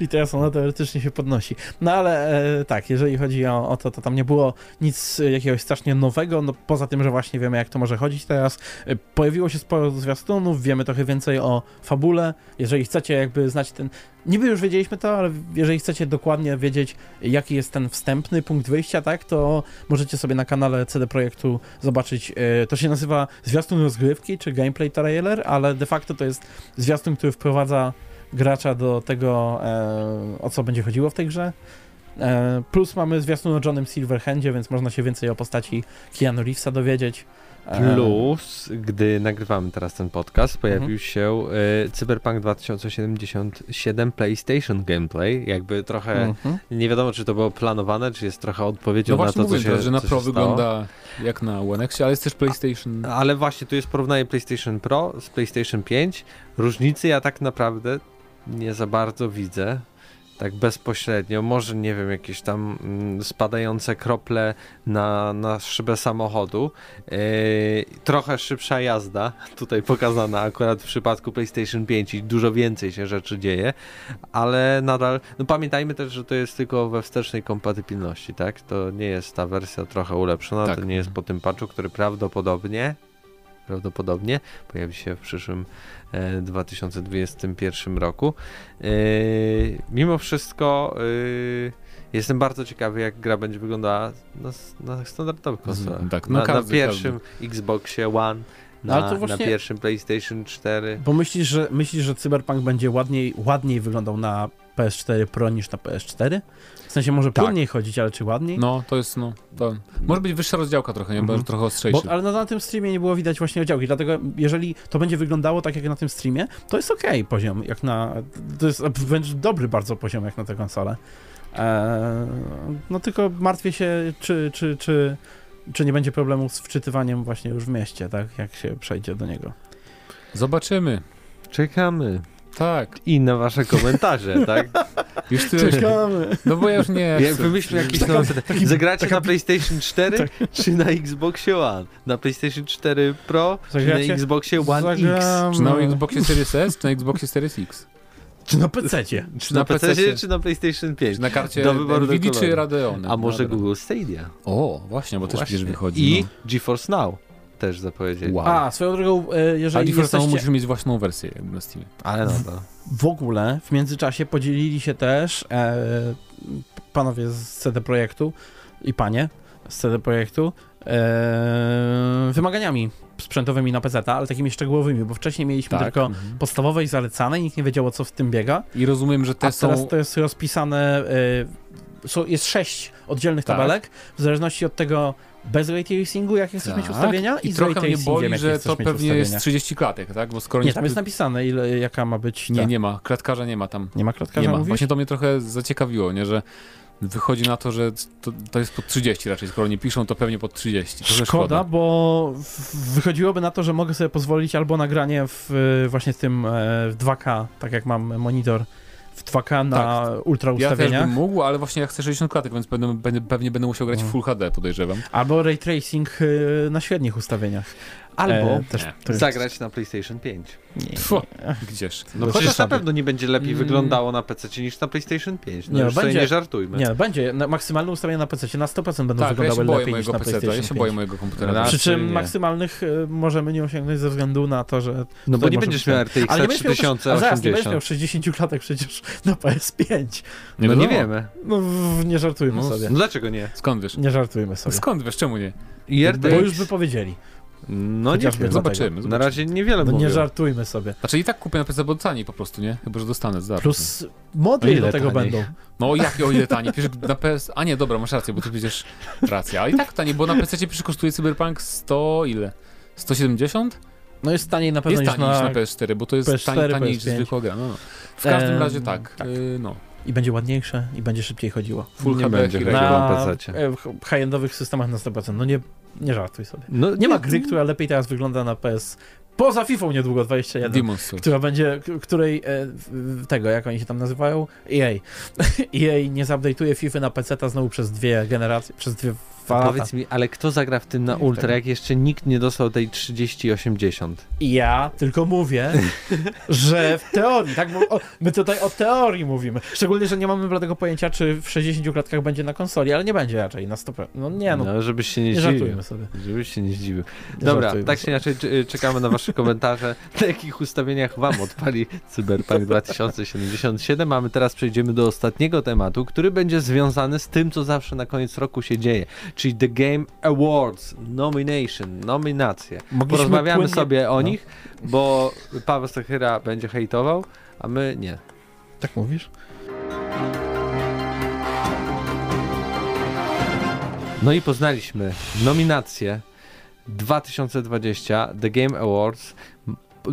I teraz ona teoretycznie się podnosi. No ale e, tak, jeżeli chodzi o, o to, to tam nie było nic jakiegoś strasznie nowego, no poza tym, że właśnie wiemy jak to może chodzić teraz. E, pojawiło się sporo zwiastunów, wiemy trochę więcej o fabule. Jeżeli chcecie jakby znać ten... Niby już wiedzieliśmy to, ale jeżeli chcecie dokładnie wiedzieć, jaki jest ten wstępny punkt wyjścia, tak, to możecie sobie na kanale CD Projektu zobaczyć, e, to się nazywa zwiastun rozgrywki, czy gameplay trailer, ale de facto to jest zwiastun, który wprowadza gracza do tego, e, o co będzie chodziło w tej grze. E, plus mamy zwiastun o Johnem Silverhandzie, więc można się więcej o postaci Keanu Reevesa dowiedzieć. E, Plus, gdy nagrywamy teraz ten podcast, pojawił Mhm. się y, Cyberpunk 2077 PlayStation Gameplay. Jakby trochę mhm. nie wiadomo, czy to było planowane, czy jest trochę odpowiedzią No na to, co się że na Pro wygląda jak na One X, ale jest też PlayStation. Ale właśnie tu jest porównanie PlayStation Pro z PlayStation 5. Różnicy ja tak naprawdę nie za bardzo widzę. Tak bezpośrednio. Może nie wiem, jakieś tam mm, spadające krople na, na szybę samochodu. Yy, trochę szybsza jazda, [laughs] tutaj pokazana akurat w przypadku PlayStation 5 i dużo więcej się rzeczy dzieje, ale nadal, no pamiętajmy też, że to jest tylko we wstecznej kompatybilności, tak? To nie jest ta wersja trochę ulepszona, Tak. to nie jest po tym patchu, który prawdopodobnie prawdopodobnie pojawi się w przyszłym 2021 roku. E, mimo wszystko e, jestem bardzo ciekawy, jak gra będzie wyglądała na, na standardowych konsolach. tak, no na, na każdy, pierwszym Xboxie One, No, ale na, to właśnie- na pierwszym PlayStation 4. Bo myślisz, że myślisz, że Cyberpunk będzie ładniej, ładniej wyglądał na PS4 Pro niż na PS4? W sensie może Tak. płynniej chodzić, ale czy ładniej? No, to jest, no, to może być wyższa rozdziałka trochę, nie? Mhm. Bo trochę ostrzejszy. Bo, ale no, na tym streamie nie było widać właśnie oddziałki, dlatego jeżeli to będzie wyglądało tak jak na tym streamie, to jest okej poziom, jak na... To jest wręcz dobry bardzo poziom jak na tę konsolę. Eee, no tylko martwię się, czy, czy, czy, czy nie będzie problemu z wczytywaniem właśnie już w mieście, tak? Jak się przejdzie do niego. Zobaczymy. Czekamy. Tak, I na wasze komentarze, [laughs] tak? już tyle. Czekamy! No bo ja już nie Jak chcę. wymyślmy jakieś Taka- nowe... taki- Zagracie taka- na PlayStation 4 Tak. czy na Xboxie One? Na PlayStation 4 Pro czy Zagracie- na Xboxie One X? Zagramy. Czy na Xboxie Series S, czy na Xboxie Series X? Czy na PC-cie? Czy na PC PC-cie? czy na PlayStation 5? Czy na karcie Do wyboru Nvidia do czy. Radeon? A może Google Stadia? O, właśnie, bo też przecież wychodzi. I no. GeForce Now też zapowiedzieli. Wow. A, swoją drogą, e, A jeżeli Now jesteście... musisz mieć własną wersję jakby na Steamie. Ale no to... W ogóle w międzyczasie podzielili się też e, panowie z CD Projektu i panie z CD Projektu e, wymaganiami sprzętowymi na PC, ale takimi szczegółowymi, bo wcześniej mieliśmy tylko Mhm. podstawowe i zalecane i nikt nie wiedział o co w tym biega, I rozumiem, że te a teraz są... to jest rozpisane, e, są, jest sześć oddzielnych Tak. tabelek, w zależności od tego bez ray tracingu, jakie chcesz mieć Tak. ustawienia i, I z trochę mnie boli, że to mieć pewnie ustawienia. jest 30 klatek, tak? Bo skoro Nie, tam jest napisane, ile, jaka ma być ta... Nie, nie ma. Klatkarza nie ma tam. Nie ma Nie klatkarza, ma. mówisz? Właśnie to mnie trochę zaciekawiło, nie? Że wychodzi na to, że to, to jest pod 30 raczej. Skoro nie piszą, to pewnie pod 30. Trochę Szkoda, bo wychodziłoby na to, że mogę sobie pozwolić albo nagranie w, właśnie tym e, w 2K, tak jak mam monitor w 2K na ultra Ja też ustawieniach. bym mógł, ale właśnie ja chcę 60 klatek, więc będę, pewnie będę musiał grać w No. Full HD, podejrzewam. Albo ray tracing y, na średnich ustawieniach. Albo E, też, jest- zagrać na PlayStation 5. Nie. Gdzież? No Bez chociaż na pewno nie będzie lepiej Mm. wyglądało na PC niż na PlayStation 5. No Nie, już sobie będzie- nie żartujmy. Nie, będzie. Na, maksymalne ustawienia na PC na 100% będą Tak, ja wyglądały boję lepiej niż mojego na PC, PlayStation ja się 5. boję mojego komputera. Raczej Przy czym nie. maksymalnych y, możemy nie osiągnąć ze względu na to, że. No bo nie będziesz miał. RTX Ale nie będziesz miał, też, a zaraz, nie będziesz miał 3080. 60 klatek przecież na PS5. No No nie no. wiemy. No w- nie żartujmy No, sobie. No dlaczego nie? Skąd wiesz? Nie żartujmy sobie. Skąd wiesz, czemu nie? Bo już by powiedzieli. No nie wiem. Zobaczymy. Na razie niewiele No nie mówią. żartujmy sobie. Znaczy i tak kupię na PC, bo taniej po prostu, nie? Chyba, że dostanę za. Plus mody do tego taniej? będą. No jakie o ile taniej? Przecież na PS... A nie, dobra, masz rację, bo ty przecież... Racja, ale i tak taniej, bo na PC przecież kosztuje Cyberpunk 100 ile? 170? No jest taniej na pewno Jest niż taniej niż na... na PS4, bo to jest PS4, taniej, taniej niż PS5. zwykła gra. No, no. W każdym Em, razie tak, tak. y, no. I będzie ładniejsze i będzie szybciej chodziło. Full nie HD będzie na Na e, w high-endowych systemach na 100%. No nie, nie żartuj sobie. No, Nie ma gry, która lepiej teraz wygląda na PS. Poza FIFA niedługo 21. Demon's Souls. która będzie, której e, tego, jak oni się tam nazywają? EA. EA nie zupdate'uje FIFA na PC znowu przez dwie generacje, przez dwie. Powiedz mi, ale kto zagra w tym na Tak. Ultra, jak jeszcze nikt nie dostał tej 3080? I ja tylko mówię, [laughs] że w teorii, tak? Bo my tutaj o teorii mówimy. Szczególnie, że nie mamy bladego pojęcia, czy w 60 klatkach będzie na konsoli, ale nie będzie raczej na 100%. No nie, no, No, żebyś się nie, nie zdziwił. sobie. Żebyś się nie zdziwił. Nie Dobra, żartujmy tak czy sobie. inaczej czy- czekamy na wasze komentarze. Na jakich ustawieniach wam odpali Cyberpunk 2077? A my teraz przejdziemy do ostatniego tematu, który będzie związany z tym, co zawsze na koniec roku się dzieje, czyli The Game Awards, nomination, nominacje. Mogliśmy Porozmawiamy płynnie- sobie o no. nich, bo Paweł Stachyra będzie hejtował, a my nie. Tak mówisz? No i poznaliśmy nominacje 2020 The Game Awards.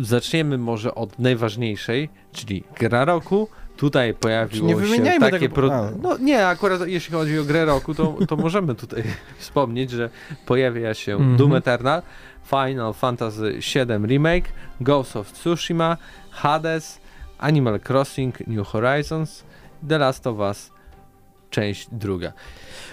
Zaczniemy może od najważniejszej, czyli gra roku. Tutaj pojawiło Nie się takie tego, pro... No nie, akurat jeśli chodzi o grę roku, to, to możemy tutaj [laughs] wspomnieć, że pojawia się Mhm. Doom Eternal, Final Fantasy VII Remake, Ghost of Tsushima, Hades, Animal Crossing New Horizons, The Last of Us część druga.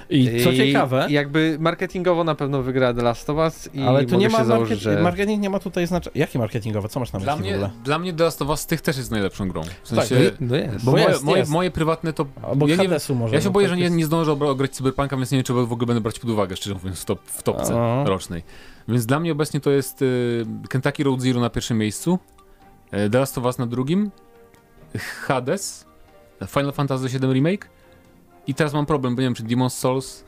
I co ciekawe, Jakby marketingowo na pewno wygra The Last of Us i ale tu nie ma założyć, market... że... marketing nie ma tutaj znaczenia. Jaki marketingowy? Co masz na myśli Dla w mnie, ogóle? dla mnie The Last of Us z tych też jest najlepszą grą. W Tak, sensie, No jest. bo moje, jest, moje, jest. moje prywatne to... Albo ja, nie, może. ja się no boję, tak że nie, nie zdążę ograć Cyberpunka, więc nie wiem, czy w ogóle będę brać pod uwagę, szczerze mówiąc, w, top, w topce rocznej. Więc dla mnie obecnie to jest y, Kentucky Road Zero na pierwszym miejscu, y, The Last of Us na drugim, Hades, Final Fantasy VII Remake i teraz mam problem, bo nie wiem, czy Demon's Souls,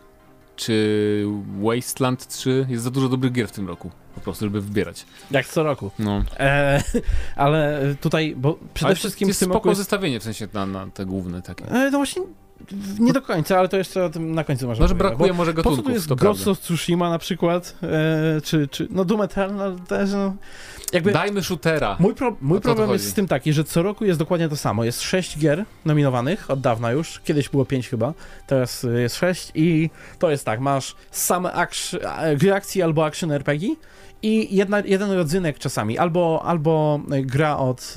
czy Wasteland 3, jest za dużo dobrych gier w tym roku, po prostu, żeby wybierać. Jak co roku. No. E, [laughs] ale tutaj, bo przede Ale wszystkim jest w tym spoko jest... zestawienie, w sensie na, na te główne takie. E, no właśnie, nie do końca, ale to jeszcze o tym na końcu możemy No, że powiedzieć, brakuje bo może Po gatunków, co tu jest Ghost of Tsushima na przykład, e, czy, czy, no Doom Eternal też, no, jakby... Dajmy shootera. Mój, pro, mój problem jest z tym taki, że co roku jest dokładnie to samo. Jest 6 gier nominowanych od dawna już. Kiedyś było 5 chyba, teraz jest 6 i to jest tak, masz same action, a, gry akcji albo action RPG i jedna, jeden rodzynek czasami. Albo, albo gra od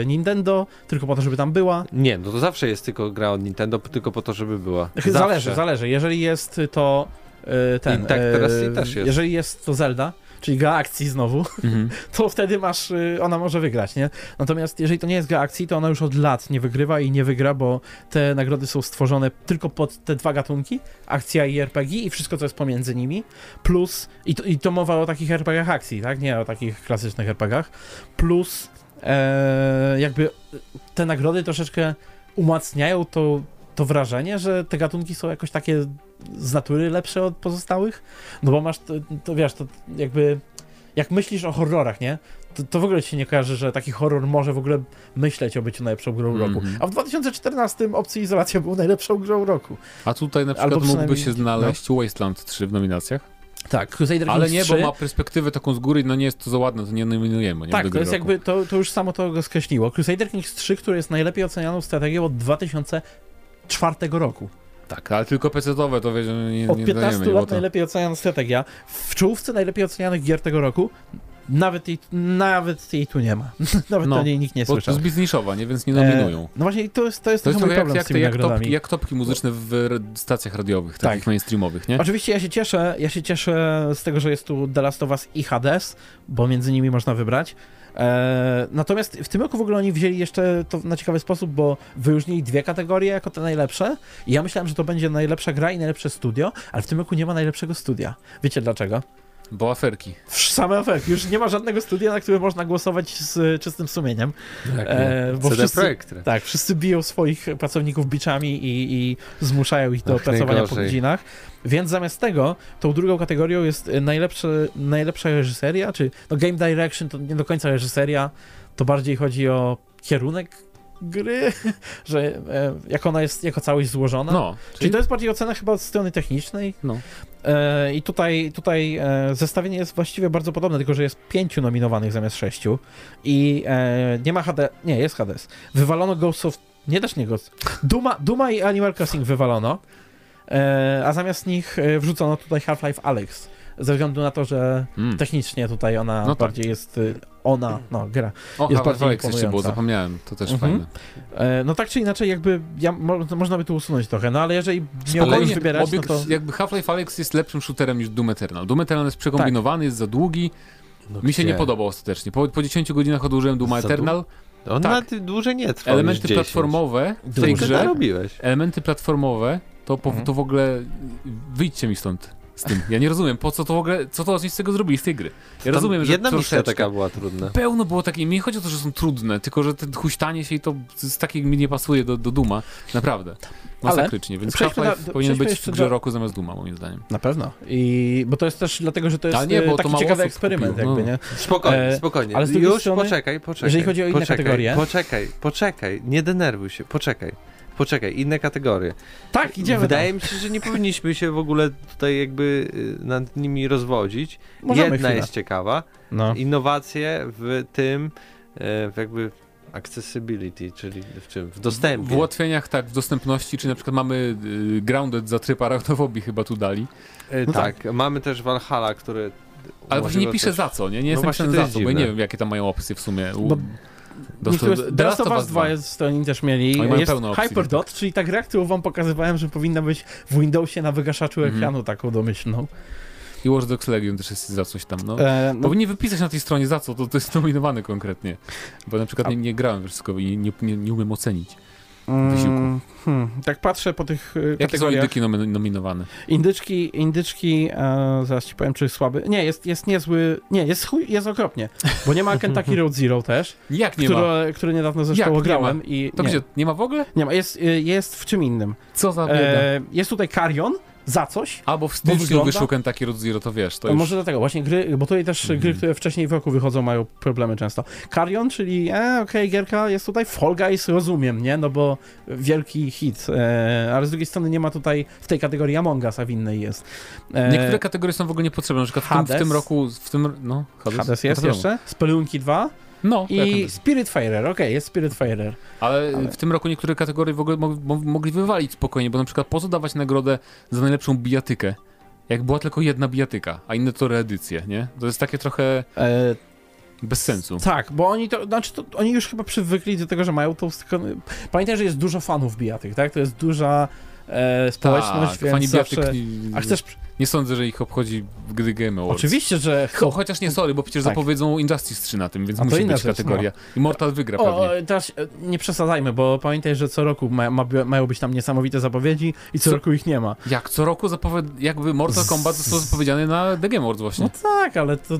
e, Nintendo, tylko po to, żeby tam była. Nie, no to zawsze jest tylko gra od Nintendo, tylko po to, żeby była. Zawsze. Zależy, zależy. Jeżeli jest to e, ten... I tak teraz e, i też jest. Jeżeli jest to Zelda, czyli gra akcji znowu, Mhm. [laughs] to wtedy masz, y, ona może wygrać, nie? Natomiast jeżeli to nie jest gra akcji, to ona już od lat nie wygrywa i nie wygra, bo te nagrody są stworzone tylko pod te dwa gatunki, akcja i RPG i wszystko, co jest pomiędzy nimi, plus, i to, i to mowa o takich RPGach akcji, tak? Nie o takich klasycznych RPGach, plus e, jakby te nagrody troszeczkę umacniają to, to wrażenie, że te gatunki są jakoś takie z natury lepsze od pozostałych, no bo masz, to, to wiesz, to jakby jak myślisz o horrorach, nie? To, to w ogóle ci się nie kojarzy, że taki horror może w ogóle myśleć o byciu najlepszą grą roku. Mhm. A w 2014 Opcja Izolacja był najlepszą grą roku. A tutaj na przykład Albo mógłby się znaleźć Wasteland 3 w nominacjach. Tak, Crusader Ale Kings nie, 3, bo ma perspektywę taką z góry, no nie jest to za ładne, to nie nominujemy. Nie Tak, to jest roku. jakby, to, to już samo to go skreśliło. Crusader Kings 3, który jest najlepiej ocenianą strategią od 2004 roku. Tak, ale tylko PC-owe to wiecie, nie, Od nie 15 dajemy, lat to... najlepiej oceniana strategia. W czołówce najlepiej ocenianych gier tego roku Nawet jej, nawet jej tu nie ma. [laughs] nawet No, o niej nikt nie Bo to słyszał. jest bizniszowa, nie? Więc nie nominują. E, no właśnie to jest, to jest To jest trochę problem jak, z tymi jak, nagrodami. jak topki muzyczne w stacjach radiowych, Tak. takich mainstreamowych, nie? Oczywiście ja się cieszę, ja się cieszę z tego, że jest tu The Last of Us i Hades, bo między nimi można wybrać. E, natomiast w tym roku w ogóle oni wzięli jeszcze to na ciekawy sposób, bo wyróżnili dwie kategorie jako te najlepsze. I ja myślałem, że to będzie najlepsza gra i najlepsze studio, ale w tym roku nie ma najlepszego studia. Wiecie dlaczego? Bo aferki. Same efekt. Już nie ma żadnego studia, na które można głosować z czystym sumieniem. E, bo CD wszyscy- Projekt. Tak, wszyscy biją swoich pracowników biczami i, i zmuszają ich do Ach, pracowania po godzinach. Więc zamiast tego, tą drugą kategorią jest e, najlepsze, najlepsza reżyseria, czy no game direction to nie do końca reżyseria, to bardziej chodzi o kierunek gry, [laughs] że e, jak ona jest jako całość złożona. No, Czyli to jest bardziej ocena chyba od strony technicznej. No. E, I tutaj, tutaj e, zestawienie jest właściwie bardzo podobne, tylko że jest pięciu nominowanych zamiast sześciu. I nie ma HD. Nie, jest Hades. Wywalono Ghost of. Nie też nie Ghost. Duma, Duma i Animal Crossing wywalono. A zamiast nich wrzucono tutaj Half-Life Alyx. Ze względu na to, że Mm. technicznie tutaj ona No tak. bardziej jest. y, Ona, no, gra. O, jest bardziej jeszcze było, zapomniałem, to też Mhm. fajne. E, no tak czy inaczej, jakby ja, mo, można by tu usunąć trochę, no ale jeżeli miałbym wybierać, no obiekt, to. jakby Half-Life Alyx jest lepszym shooterem niż Doom Eternal. Doom Eternal jest przekombinowany, jest za długi. No Mi się gdzie? nie podobał ostatecznie. Po, po 10 godzinach odłożyłem Doom Eternal. On Tak. dłużej nie trwa Elementy niż 10. platformowe w tej grze, robiłeś? elementy platformowe, to, po, Mhm. to w ogóle wyjdźcie mi stąd z tym. Ja nie rozumiem, po co to w ogóle, co to oni z tego zrobili, z tej gry. Ja Tam rozumiem, że Jedna misja taka była trudna. Pełno było takiej, mi nie chodzi o to, że są trudne, tylko że ten huśtanie się i to z takiej mi nie pasuje do, do Duma, naprawdę. Ale Masakrycznie, więc przejdźmy Half-Life powinien być w grze do- roku zamiast Duma, moim zdaniem. Na pewno. I bo to jest też dlatego, że to jest Ale nie, e, bo to taki mało ciekawy eksperyment, jakby, no. nie? Spokojnie, E, spokojnie. ale z drugiej Już strony, poczekaj, poczekaj. jeżeli chodzi o inne poczekaj, kategorie- Poczekaj, poczekaj, nie denerwuj się, poczekaj. Poczekaj, inne kategorie. Tak, idziemy Wydaje tam. mi się, że nie powinniśmy się w ogóle tutaj jakby y, nad nimi rozwodzić. Możemy Jedna chwilę. jest ciekawa. No. Innowacje w tym, e, w jakby accessibility, czyli w czym? W dostępie. W ułatwieniach, tak, w dostępności, czy na przykład mamy y, Grounded za tryb arachnofobii chyba tu dali. E, No tak, mamy też Valhalla, który Ale właśnie nie pisze też- za co, nie? Nie No jestem właśnie za co, bo nie wiem, jakie tam mają opcje w sumie. U... Niektóre, The Last of Us 2 jest, to oni też mieli. Oni mają jest Hyperdot, czyli ta gra, którą wam pokazywałem, że powinna być w Windowsie na wygaszaczu Mhm. ekranu taką domyślną. I Watch Dogs Legion też jest za coś tam, no. E, no, Powinni wypisać na tej stronie za co, to, to jest [laughs] nominowane konkretnie. Bo na przykład nie, nie grałem wszystko i nie, nie, nie umiem ocenić. Wysiłku. mm, hmm, tak patrzę po tych Jakie są kategoriach. indyki nomi- nominowane? Indyczki, indyczki, e, zaraz ci powiem, czy słaby. Nie, jest, jest niezły. Nie, jest chuj, jest okropnie. Bo nie ma Kentucky Road Zero też, [laughs] Jak nie ma? które niedawno zresztą Jak nie grałem. I To nie, gdzie? Nie ma w ogóle? nie ma, jest, y, jest w czym innym. Co za bieda. E, jest tutaj Carrion za coś. Albo w styczniu wygląda- wyszło Kentucky Road Zero, to wiesz, to już... może dlatego, właśnie gry, bo tutaj też Mhm. gry, które wcześniej w roku wychodzą, mają problemy często. Carrion, czyli e, okej, gierka jest tutaj, Fall Guys rozumiem, nie? No bo wielki hit, e, ale z drugiej strony nie ma tutaj w tej kategorii Among Us, a w innej jest. E, Niektóre kategorie są w ogóle niepotrzebne, na przykład w tym, w tym roku, w tym, no, Hades, Hades No jest wiadomo. jeszcze, Spelunki 2 No, i jak on- Spiritfarer, okej, jest Spiritfarer. ale, ale- w tym roku niektóre kategorie w ogóle mo mo mogli wywalić spokojnie, bo na przykład po co dawać nagrodę za najlepszą bijatykę? Jak była tylko jedna bijatyka, a inne to reedycje, nie? To jest takie trochę E, bez sensu. tak, bo oni to, znaczy to, oni już chyba przywykli do tego, że mają tą... Pamiętaj, że jest dużo fanów bijatyk, tak? To jest duża e, społeczność, tak, więc zawsze... nie, A chcesz... nie sądzę, że ich obchodzi gdy Game Awards. Oczywiście, że... Cho, chociaż nie, sorry, bo przecież Tak. zapowiedzą Injustice 3 na tym, więc musi być rzecz, kategoria. I Mortal wygra O, pewnie. o, teraz e, nie przesadzajmy, bo pamiętaj, że co roku ma, ma, mają być tam niesamowite zapowiedzi i co, Co- roku ich nie ma. Jak co roku zapowie... jakby Mortal Kombat został zapowiedziany na The Game Awards właśnie. No tak, ale to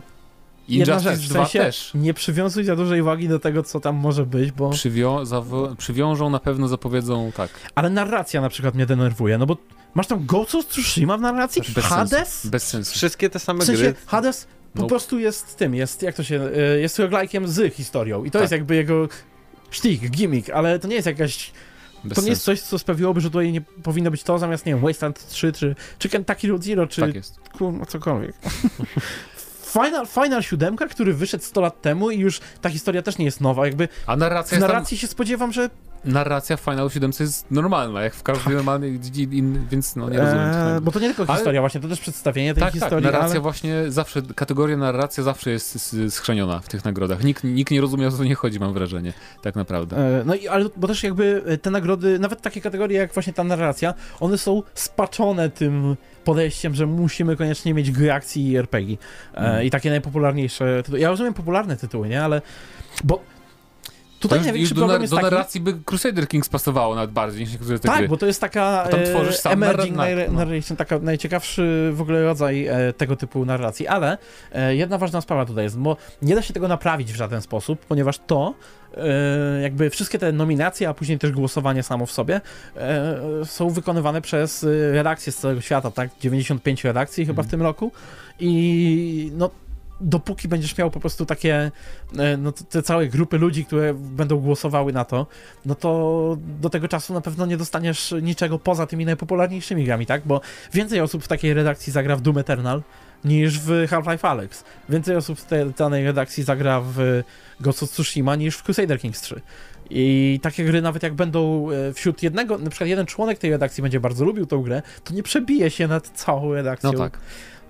jedna Injustice rzecz, w 2 sensie też. nie przywiązuj za dużej wagi do tego, co tam może być, bo... Przywią... Przywiążą, na pewno zapowiedzą, tak. Ale narracja na przykład mnie denerwuje, no bo masz tam Ghost of Tsushima w narracji? Bez Hades? sensu. Bez sensu. Wszystkie te same W sensie gry. Hades po No. prostu jest tym, jest, jak to się, y, jest roguelike'iem z historią i to Tak. jest jakby jego sztik, gimmick, ale to nie jest jakaś Bez to nie jest coś, co sprawiłoby, że tutaj nie powinno być to zamiast, nie wiem, Wasteland 3, czy, czy Kentucky Road Zero, czy Tak jest. kurwa, cokolwiek. [laughs] Final, Final 7, który wyszedł 100 lat temu i już ta historia też nie jest nowa, jakby A narracja w jest tam... narracji się spodziewam, że narracja w Final 7 jest normalna, jak w każdej normalnej, in, więc no nie rozumiem. Eee, bo to nie tylko Ale- historia, właśnie to też przedstawienie tej tak, tak, historii, narracja ale... właśnie zawsze, kategoria narracja zawsze jest schrzeniona w tych nagrodach. Nikt, nikt nie rozumie, o co nie chodzi, mam wrażenie, tak naprawdę. E, No i ale bo też jakby e, te nagrody, nawet takie kategorie jak właśnie ta narracja, one są spaczone tym podejściem, że musimy koniecznie mieć gry akcji i RPG. E, Mhm. I takie najpopularniejsze tytuły. Ja rozumiem popularne tytuły, nie? Ale bo tutaj To największy do, problem nar- jest do taki... narracji by Crusader Kings pasowało nawet bardziej niż niektóre te Tak, gry. bo to jest taka Bo tam e, tworzysz sam emerging narr- no. narration, taka najciekawszy w ogóle rodzaj e, tego typu narracji, ale e, jedna ważna sprawa tutaj jest, bo nie da się tego naprawić w żaden sposób, ponieważ to e, jakby wszystkie te nominacje, a później też głosowanie samo w sobie e, są wykonywane przez redakcje z całego świata, tak? 95 redakcji chyba w Mhm. tym roku i no dopóki będziesz miał po prostu takie, e, no te- całe grupy ludzi, które będą głosowały na to, no to do tego czasu na pewno nie dostaniesz niczego poza tymi najpopularniejszymi grami, tak? Bo więcej osób w takiej redakcji zagra w Doom Eternal niż w Half-Life Alyx. Więcej osób w tej danej redakcji zagra w Ghost of Tsushima niż w Crusader Kings 3. I takie gry, nawet jak będą e, wśród jednego, na przykład jeden członek tej redakcji będzie bardzo lubił tą grę, to nie przebije się nad całą redakcją, No tak.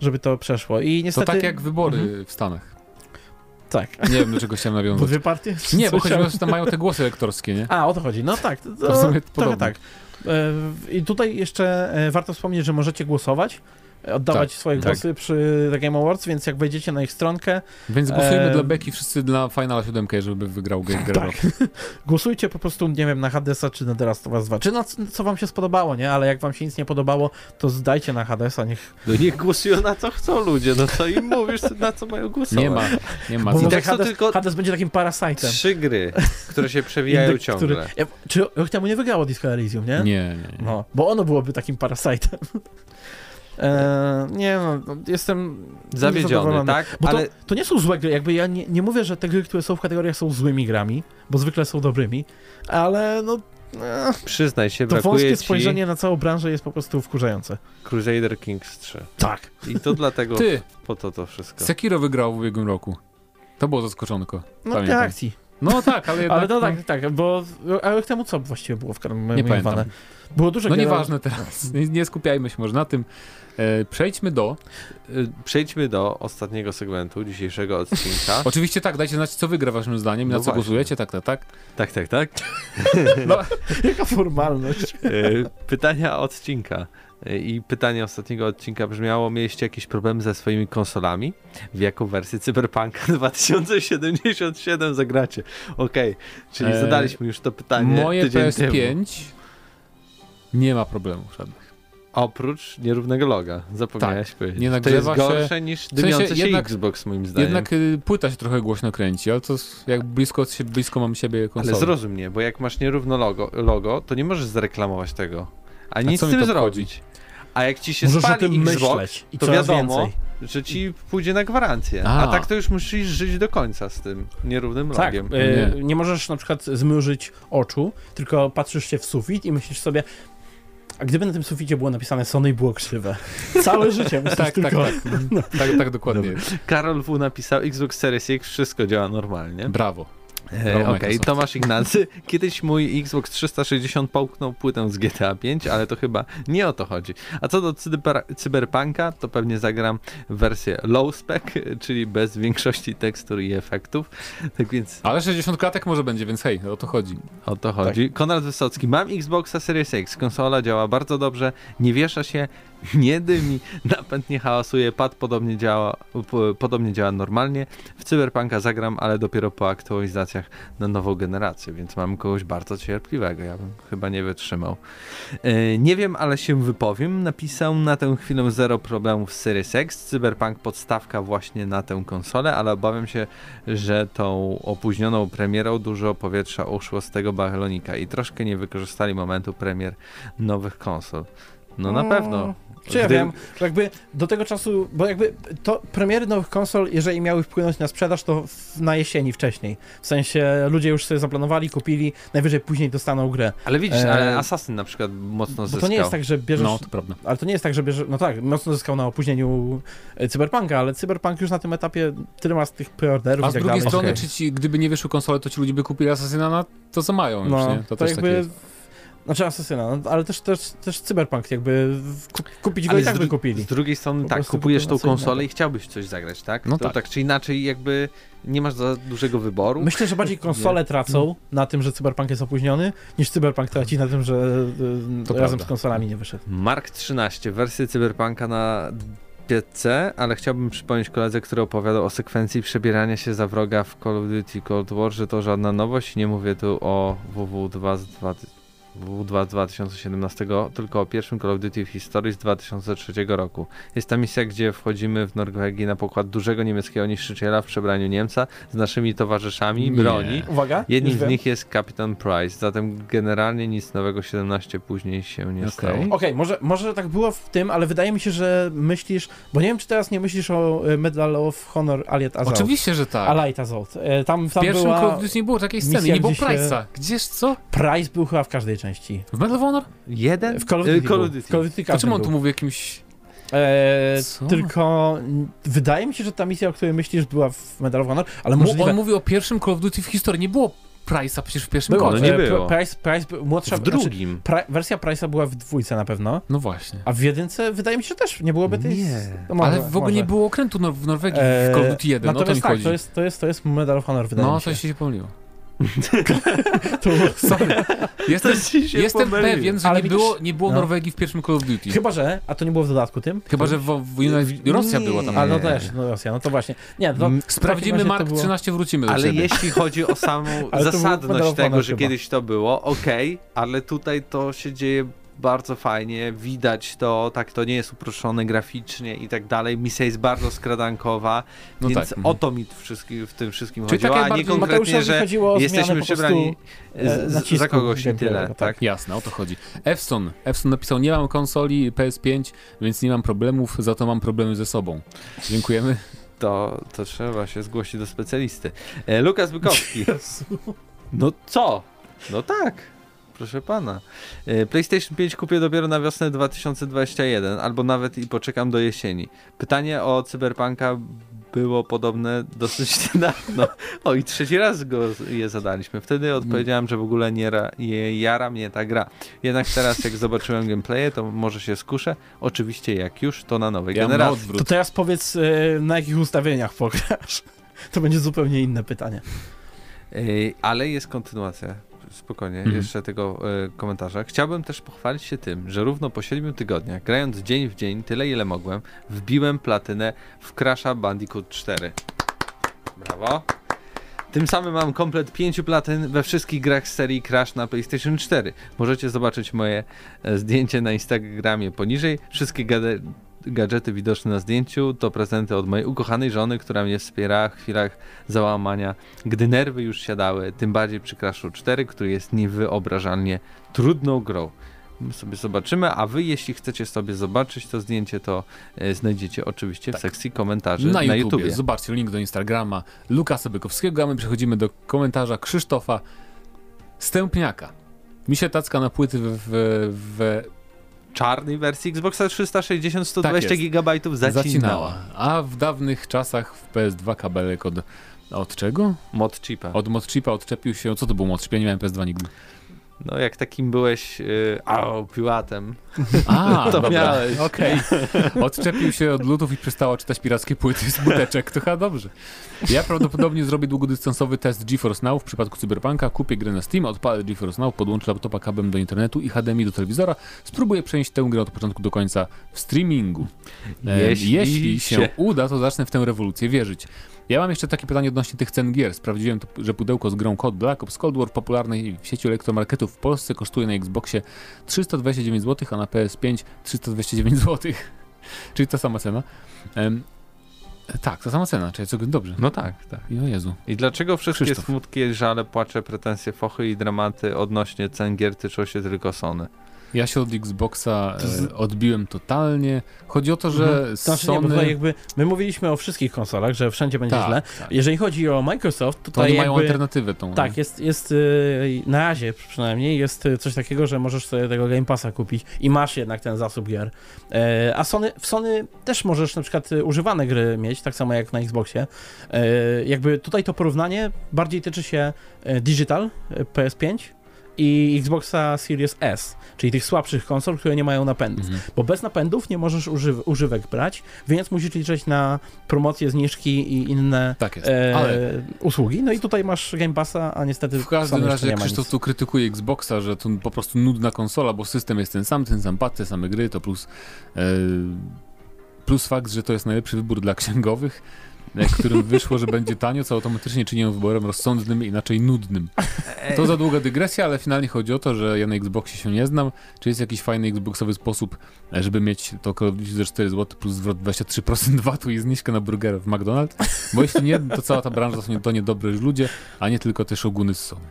Żeby to przeszło. I To niestety... tak jak wybory Mhm. w Stanach. Tak. Nie wiem, do czego chciałem nawiązać. dwie partie? Nie, bo chodzi o to, że tam mają te głosy elektorskie, nie? A, o to chodzi. No tak, to, to, To trochę tak. E, I tutaj jeszcze e, warto wspomnieć, że możecie głosować, oddawać Tak, swoje tak. głosy przy The Game Awards, więc jak wejdziecie na ich stronkę, Więc głosujemy Eee. dla Beki wszyscy dla Finala 7, żeby wygrał Game Tak. [laughs] Głosujcie po prostu, nie wiem, na Hadesa czy na The Last of Us 2, czy na co wam się spodobało, nie? Ale jak wam się nic nie podobało, to zdajcie na Hadesa, niech... No niech głosują na co chcą ludzie, no to im mówisz, na co mają głosować. Nie ma, nie ma. Bo I tak Hades, tylko Hades będzie takim parasajtem. Trzy gry, które się przewijają ciągle. który- Ja, czy rok temu nie wygrało Disco Elysium, nie? Nie, nie, nie. No, bo ono byłoby takim parasajtem. [laughs] E, nie no, no, jestem Zawiedziony, tak? Bo Ale to, to nie są złe gry, jakby ja nie, nie mówię, że te gry, które są w kategoriach są złymi grami, bo zwykle są dobrymi, ale no e, przyznaj się, to brakuje wąskie ci spojrzenie na całą branżę jest po prostu wkurzające. Crusader Kings 3. Tak. I to dlatego Ty, po to to wszystko. Sekiro wygrał w ubiegłym roku. To było zaskoczonko. No Pamiętam. akcji. No tak, ale jednak... Ale to no, tak, tak, bo a rok temu co właściwie było w Nie nominowane? pamiętam. Było dużo No gier, nieważne teraz. [laughs] Nie, nie skupiajmy się może na tym. E, przejdźmy do... Y, Przejdźmy do ostatniego segmentu dzisiejszego odcinka. [laughs] Oczywiście tak, dajcie znać, co wygra waszym zdaniem, No na co właśnie. głosujecie, tak, tak, tak. tak, tak, tak. [laughs] Jaka formalność. Y, Pytania odcinka. Y, I pytanie ostatniego odcinka brzmiało: Mieliście jakieś problemy ze swoimi konsolami? W jaką wersję Cyberpunka [laughs] 2077 zagracie? Okej, czyli Eee, zadaliśmy już to pytanie. Moje tydzień PS5 Temu. nie ma problemów żadnych. Oprócz nierównego loga, zapomniałeś powiedzieć. nie to jest nagrzewa się- gorsze niż sensie dymiący się jednak- Xbox, moim zdaniem. Jednak y, płyta się trochę głośno kręci, ale to jak blisko, blisko mam siebie konsolę. Ale zrozum mnie, bo jak masz nierówno logo, logo to nie możesz zareklamować tego. A nic co z tym to obchodzi? A jak ci się Możesz o spali tym Xbox, myśleć i to wiadomo, więcej. że ci pójdzie na gwarancję. A. A. tak to już musisz żyć do końca z tym nierównym Tak, logiem. e, Nie. nie możesz na przykład zmrużyć oczu, tylko patrzysz się w sufit i myślisz sobie, a gdyby na tym suficie było napisane Sony i było krzywe. [laughs] Całe życie myślisz Tak, tak, tylko... tak. Mhm. [laughs] tak. Tak dokładnie Dobra. Karol W napisał Xbox Series X, wszystko działa normalnie. Brawo. E, Okej, Microsoft. Tomasz Ignacy. [laughs] Kiedyś mój Xbox 360 połknął płytę z GTA 5, ale to chyba nie o to chodzi. A co do cyber, Cyberpunka, to pewnie zagram wersję low spec, czyli bez większości tekstur i efektów. Tak więc Ale 60 klatek może będzie, więc hej, o to chodzi. o to chodzi. Konrad Wysocki. Mam Xboxa Series X. Konsola działa bardzo dobrze, nie wiesza się, [laughs] nie dymi, napęd nie hałasuje, pad podobnie działa, podobnie działa normalnie. W Cyberpunka zagram, ale dopiero po aktualizacjach na nową generację, więc mam kogoś bardzo cierpliwego. Ja bym chyba nie wytrzymał. E, Nie wiem, ale się wypowiem. Napisał na tę chwilę zero problemów z Series X. Cyberpunk podstawka właśnie na tę konsolę, ale obawiam się, że tą opóźnioną premierą dużo powietrza uszło z tego balonika i troszkę nie wykorzystali momentu premier nowych konsol. No na Mm. pewno Czy ja Gdy- wiem, jakby do tego czasu, bo jakby to premiery nowych konsol, jeżeli miały wpłynąć na sprzedaż, to w, na jesieni wcześniej. W sensie ludzie już sobie zaplanowali, kupili, najwyżej później dostaną grę. Ale widzisz, E, ale Assassin na przykład mocno Bo zyskał. to nie jest tak, że bierzesz... No, to prawda. Ale to nie jest tak, że bierze, no tak, mocno zyskał na opóźnieniu e, Cyberpunka, ale Cyberpunk już na tym etapie tyle ma z tych preorderów A z tak drugiej dalej. strony, że- czy ci, gdyby nie wyszły konsole, to ci ludzie by kupili Assassina na to, co mają już, No, nie? to, To, też jakby... takie. Znaczy Asasyna, no, ale też, też, też Cyberpunk jakby kupić go Ale i tak by kupili. Z drugiej strony Po tak, kupujesz tą konsolę i chciałbyś coś zagrać, tak? No to, tak. tak czy inaczej jakby nie masz za dużego wyboru. Myślę, że bardziej [laughs] konsole tracą na tym, że Cyberpunk jest opóźniony, niż Cyberpunk traci na tym, że y, To razem prawda. z konsolami nie wyszedł. Mark 13, wersję Cyberpunka na PC, ale chciałbym przypomnieć koledze, który opowiadał o sekwencji przebierania się za wroga w Call of Duty Cold War, że to żadna nowość. Nie mówię tu o WW2 z 2000 WW2 z 2017, tylko o pierwszym Call of Duty w historii z 2003 roku. Jest ta misja, gdzie wchodzimy w Norwegii na pokład dużego niemieckiego niszczyciela w przebraniu Niemca z naszymi towarzyszami Nie. broni. Uwaga, Jednym z wiem. nich jest Kapitan Price, zatem generalnie nic nowego 17 później się nie Okej. stało. Okej, może, może tak było w tym, ale wydaje mi się, że myślisz, bo nie wiem, czy teraz nie myślisz o y, Medal of Honor Allied Assault. Oczywiście, że tak. Allied Assault. E, Tam, W tam pierwszym była... Call of Duty nie było takiej sceny, misja, nie było się- Price'a. Gdzież, co? Price był chyba w każdej części. W Medal of Honor? Jeden? W Call of Y, Duty. Call był. of Duty. W Call of Duty To czemu każdym on tu mówi o jakimś... E, Co? tylko wydaje mi się, że ta misja, o której myślisz, była w Medal of Honor, ale Mu, możliwe... on mówi o pierwszym Call of Duty w historii. Nie było Price'a przecież w pierwszym Było, no nie e, było. Price, Price, młodsza, W znaczy, drugim. pra, wersja Price'a była w dwójce na pewno, No właśnie. a w jedynce wydaje mi się, że też nie byłoby tej... Nie. No może, Ale w ogóle może. nie było okrętu w Norwegii E, w Call of Duty 1, o to mi tak, chodzi. to jest, to, jest, to jest Medal of Honor, wydaje No, mi się. to się pomyliło. To Sorry. Jestem, jestem pewien, że Ale nie widzisz- było, nie było no. Norwegii w pierwszym Call of Duty. Chyba, Chyba, że, a to nie było w dodatku tym? że w, w Rosja Nie. była tam. A no Nie. też, no Rosja, no to właśnie. Nie, to, Mm, Sprawdzimy Mark było- 13, wrócimy do Ale ciebie. jeśli chodzi o samą zasadność tego, że chyba. kiedyś to było, okej, ale tutaj to się dzieje bardzo fajnie, widać to, tak to nie jest uproszczone graficznie i tak dalej. Misja jest bardzo skradankowa, No więc tak. o to mi w, tym wszystkim Czyli chodziło, a nie konkretnie, że chodziło o jesteśmy przebrani e, z, za kogoś i tyle, tak? tak. Jasne, o to chodzi. Efson. Efson napisał, nie mam konsoli PS5, więc nie mam problemów, za to mam problemy ze sobą. Dziękujemy. To, to trzeba się zgłosić do specjalisty. E, Lukas Bykowski. [laughs] Jezu. No co? No tak. Proszę pana. E, PlayStation 5 kupię dopiero na wiosnę 2021, albo nawet i poczekam do jesieni. Pytanie o Cyberpunka było podobne dosyć [laughs] niedawno. O, i trzeci raz go je zadaliśmy. Wtedy odpowiedziałem, że w ogóle nie ra, je, jara mnie ta gra. Jednak teraz, jak zobaczyłem gameplaye, to może się skuszę. Oczywiście, jak już, to na nowej Ja generacji. To teraz powiedz, e, na jakich ustawieniach pograsz. [laughs] To będzie zupełnie inne pytanie. Ej, ale jest kontynuacja. Spokojnie, Mhm. jeszcze tego e, komentarza. Chciałbym też pochwalić się tym, że równo po 7 tygodniach, grając dzień w dzień, tyle ile mogłem, wbiłem platynę w Crasha Bandicoot 4. Brawo. Tym samym mam komplet 5 platyn we wszystkich grach z serii Crash na PlayStation 4. Możecie zobaczyć moje e, zdjęcie na Instagramie poniżej. Wszystkie gadżety widoczne na zdjęciu to prezenty od mojej ukochanej żony, która mnie wspiera w chwilach załamania, gdy nerwy już siadały, tym bardziej przy Crashu 4, który jest niewyobrażalnie trudną grą. My sobie zobaczymy, a wy jeśli chcecie sobie zobaczyć to zdjęcie, to e, znajdziecie oczywiście w sekcji komentarzy Na, na. YouTubie. Zobaczcie link do Instagrama Lukasa Bykowskiego, a my przechodzimy do komentarza Krzysztofa Stępniaka. Mi się tacka na płyty w, w, w czarnej wersji Xboxa 360 120 Tak. GB zacinała. zacinała, a w dawnych czasach w PS2 kabelek od... Od czego? Mod chipa. Od modchipa odczepił się... Co to był modchip? Ja nie miałem PS2 nigdy. No jak takim byłeś yy, au, piłatem. A, [laughs] To dobra. miałeś. Okej. [laughs] Odczepił się od lutów i przestała czytać pirackie płyty z buteczek. To chyba dobrze. Ja prawdopodobnie zrobię długodystansowy test GeForce Now w przypadku Cyberpunka. Kupię grę na Steam, odpalę GeForce Now, podłączę laptopa kablem do internetu i HDMI do telewizora. Spróbuję przenieść tę grę od początku do końca w streamingu. Jeśli Jeśli się się- uda, to zacznę w tę rewolucję wierzyć. Ja mam jeszcze takie pytanie odnośnie tych cen gier. Sprawdziłem, to, że pudełko z grą Code Black Ops Cold War w popularnej w sieci elektromarketów w Polsce kosztuje na Xboxie 329 zł, a na PS5 329 zł. Czyli ta sama cena. Em, tak, ta sama cena, czyli co dobrze. No tak, tak. O Jezu. I dlaczego wszystkie Krzysztof. smutki, żale, płacze, pretensje, fochy i dramaty odnośnie cen gier tyczą się tylko Sony? Ja się od Xboxa e, odbiłem totalnie. Chodzi o to, że Mhm. Znaczy, nie, Sony... tutaj jakby my mówiliśmy o wszystkich konsolach, że wszędzie będzie Tak, źle. tak. Jeżeli chodzi o Microsoft, To tutaj oni mają jakby... alternatywę tą. Tak, jest, jest y, na razie przynajmniej jest y, coś takiego, że możesz sobie tego Game Passa kupić i masz jednak ten zasób gier. E, A Sony, w Sony też możesz na przykład y, używane gry mieć, tak samo jak na Xboxie. E, Jakby tutaj to porównanie bardziej tyczy się Digital e, PS5 i Xboxa Series S, czyli tych słabszych konsol, które nie mają napędów. Mhm. Bo bez napędów nie możesz używ używek brać, więc musisz liczyć na promocje, zniżki i inne Tak e, Ale usługi. No i tutaj masz Game Passa, a niestety w każdym razie nie Krzysztof nic. tu krytykuje Xboxa, że to po prostu nudna konsola, bo system jest ten sam, ten sam pad, te same gry, to plus e, plus fakt, że to jest najlepszy wybór dla księgowych, którym wyszło, że będzie tanio, co automatycznie czyni ją wyborem rozsądnym, inaczej nudnym. To za długa dygresja, ale finalnie chodzi o to, że ja na Xboxie się nie znam. Czy jest jakiś fajny Xboxowy sposób, żeby mieć to Call of Duty za 4 zł plus zwrot 23% VAT-u i zniżkę na burger w McDonald's? Bo jeśli nie, to cała ta branża to nie, to nie dobrzy ludzie, a nie tylko te szoguny z Sony.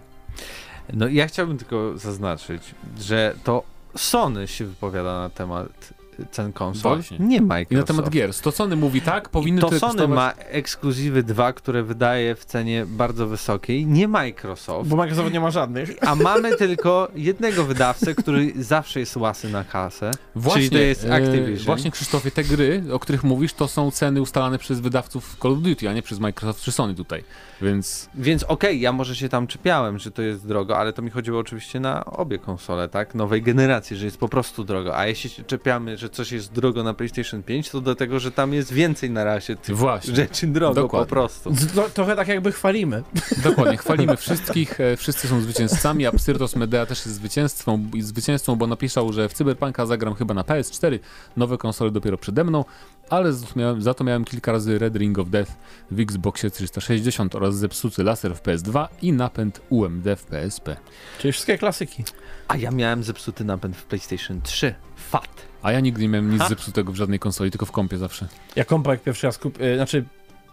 No ja chciałbym tylko zaznaczyć, że to Sony się wypowiada na temat cen konsol, Właśnie. nie Microsoft. I na temat gier. To Sony mówi tak, powinny to Sony kosztować. ma ekskluzywy dwa, które wydaje w cenie bardzo wysokiej, nie Microsoft. Bo Microsoft nie ma żadnych. [laughs] A mamy tylko jednego wydawcę, który zawsze jest łasy na kasę. Właśnie, Czyli to jest e, Activision. Właśnie Krzysztofie, te gry, o których mówisz, to są ceny ustalane przez wydawców Call of Duty, a nie przez Microsoft czy Sony tutaj. Więc Więc okej, ja może się tam czepiałem, że to jest drogo, ale to mi chodziło oczywiście na obie konsole, tak? Nowej generacji, że jest po prostu drogo. A jeśli się czepiamy, że coś jest drogo na PlayStation 5, to dlatego, że tam jest więcej na razie tych właśnie. rzeczy drogo Dokładnie. po prostu. To, trochę tak jakby chwalimy. [laughs] Dokładnie, chwalimy wszystkich, e, wszyscy są zwycięzcami, a Psyrtos Medea też jest zwycięstwą, i zwycięzcą, bo napisał, że w Cyberpunka zagram chyba na PS4, nowe konsole dopiero przede mną, ale za to miałem, za to miałem kilka razy Red Ring of Death w Xboxie 360 oraz zepsuty laser w PS2 i napęd UMD w PSP. Czyli wszystkie klasyki. A ja miałem zepsuty napęd w PlayStation 3. Fat. A ja nigdy nie miałem nic Ha. zepsutego w żadnej konsoli, tylko w kompie zawsze. Ja kompa jak pierwszy raz kup... y, Znaczy,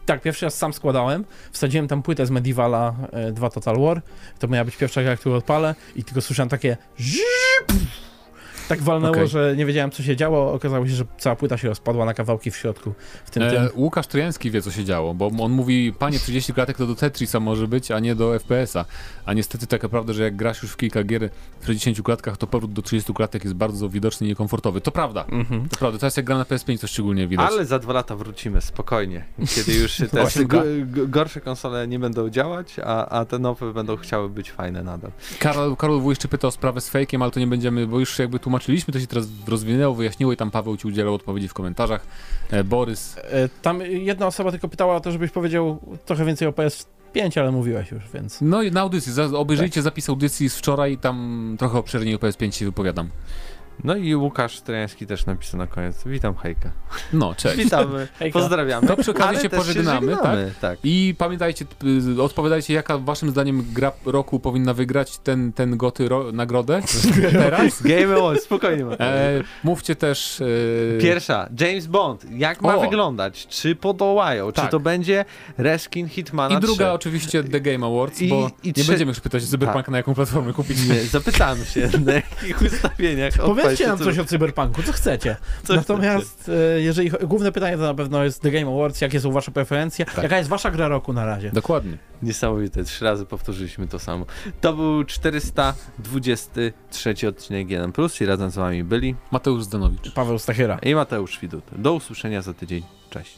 tak, pierwszy raz sam składałem. Wsadziłem tam płytę z Medievala y, 2 Total War. To miała być pierwsza gra, którą odpalę i tylko słyszałem takie zip. Tak walnęło, Okej. że nie wiedziałem co się działo. Okazało się, że cała płyta się rozpadła na kawałki w środku. W tym, E, tym. Łukasz Trojański wie, co się działo, bo on mówi, panie, 30 klatek to do Tetrisa może być, a nie do FPS-a. A niestety taka prawda, że jak grasz już w kilka gier w 60 klatkach, to powrót do 30 klatek jest bardzo widoczny i niekomfortowy. To prawda, Mhm. to prawda. Teraz jak gra na PS5, to szczególnie widać. Ale za dwa lata wrócimy, spokojnie. Kiedy już [laughs] te gorsze konsole nie będą działać, a, a te nowe będą chciały być fajne nadal. Karol, Karol W. jeszcze pyta o sprawę z fejkiem, ale to nie będziemy, bo już jakby tłumaczyliśmy, to się teraz rozwinęło, wyjaśniło i tam Paweł ci udzielał odpowiedzi w komentarzach. E, Borys, E, Tam jedna osoba tylko pytała o to, żebyś powiedział trochę więcej o PS5, ale mówiłeś już, więc. no i na audycji, obejrzyjcie zapis audycji z wczoraj, tam trochę obszerniej o PS5 się wypowiadam. No i Łukasz Trojański też napisał na koniec. Witam hejka. No, cześć. Witamy, [laughs] Hejka. pozdrawiamy. To przy okazji się pożegnamy, żegnamy, tak? I pamiętajcie, y, odpowiadajcie, jaka waszym zdaniem gra roku powinna wygrać ten, ten goty ro, nagrodę [laughs] teraz. Game Awards, spokojnie. E, mówcie też... E, Pierwsza, James Bond. Jak ma O. wyglądać? Czy podołają? Czy Tak. to będzie reskin Hitmana I druga 3? oczywiście The Game Awards, I- bo i nie będziemy już pytać Cyberpunka na jaką platformę kupić. Nie, zapytamy się, na jakich ustawieniach. Powiedzcie nam co- coś o Cyberpunku, co chcecie. [laughs] co Natomiast e, jeżeli główne pytanie to na pewno jest The Game Awards, jakie są wasze preferencje, Tak. jaka jest wasza gra roku na razie. Dokładnie. Niesamowite, trzy razy powtórzyliśmy to samo. To był 423 odcinek 1 Plus i razem z wami byli Mateusz Zdanowicz. Paweł Stachyra. i Mateusz Widut. Do usłyszenia za tydzień. Cześć.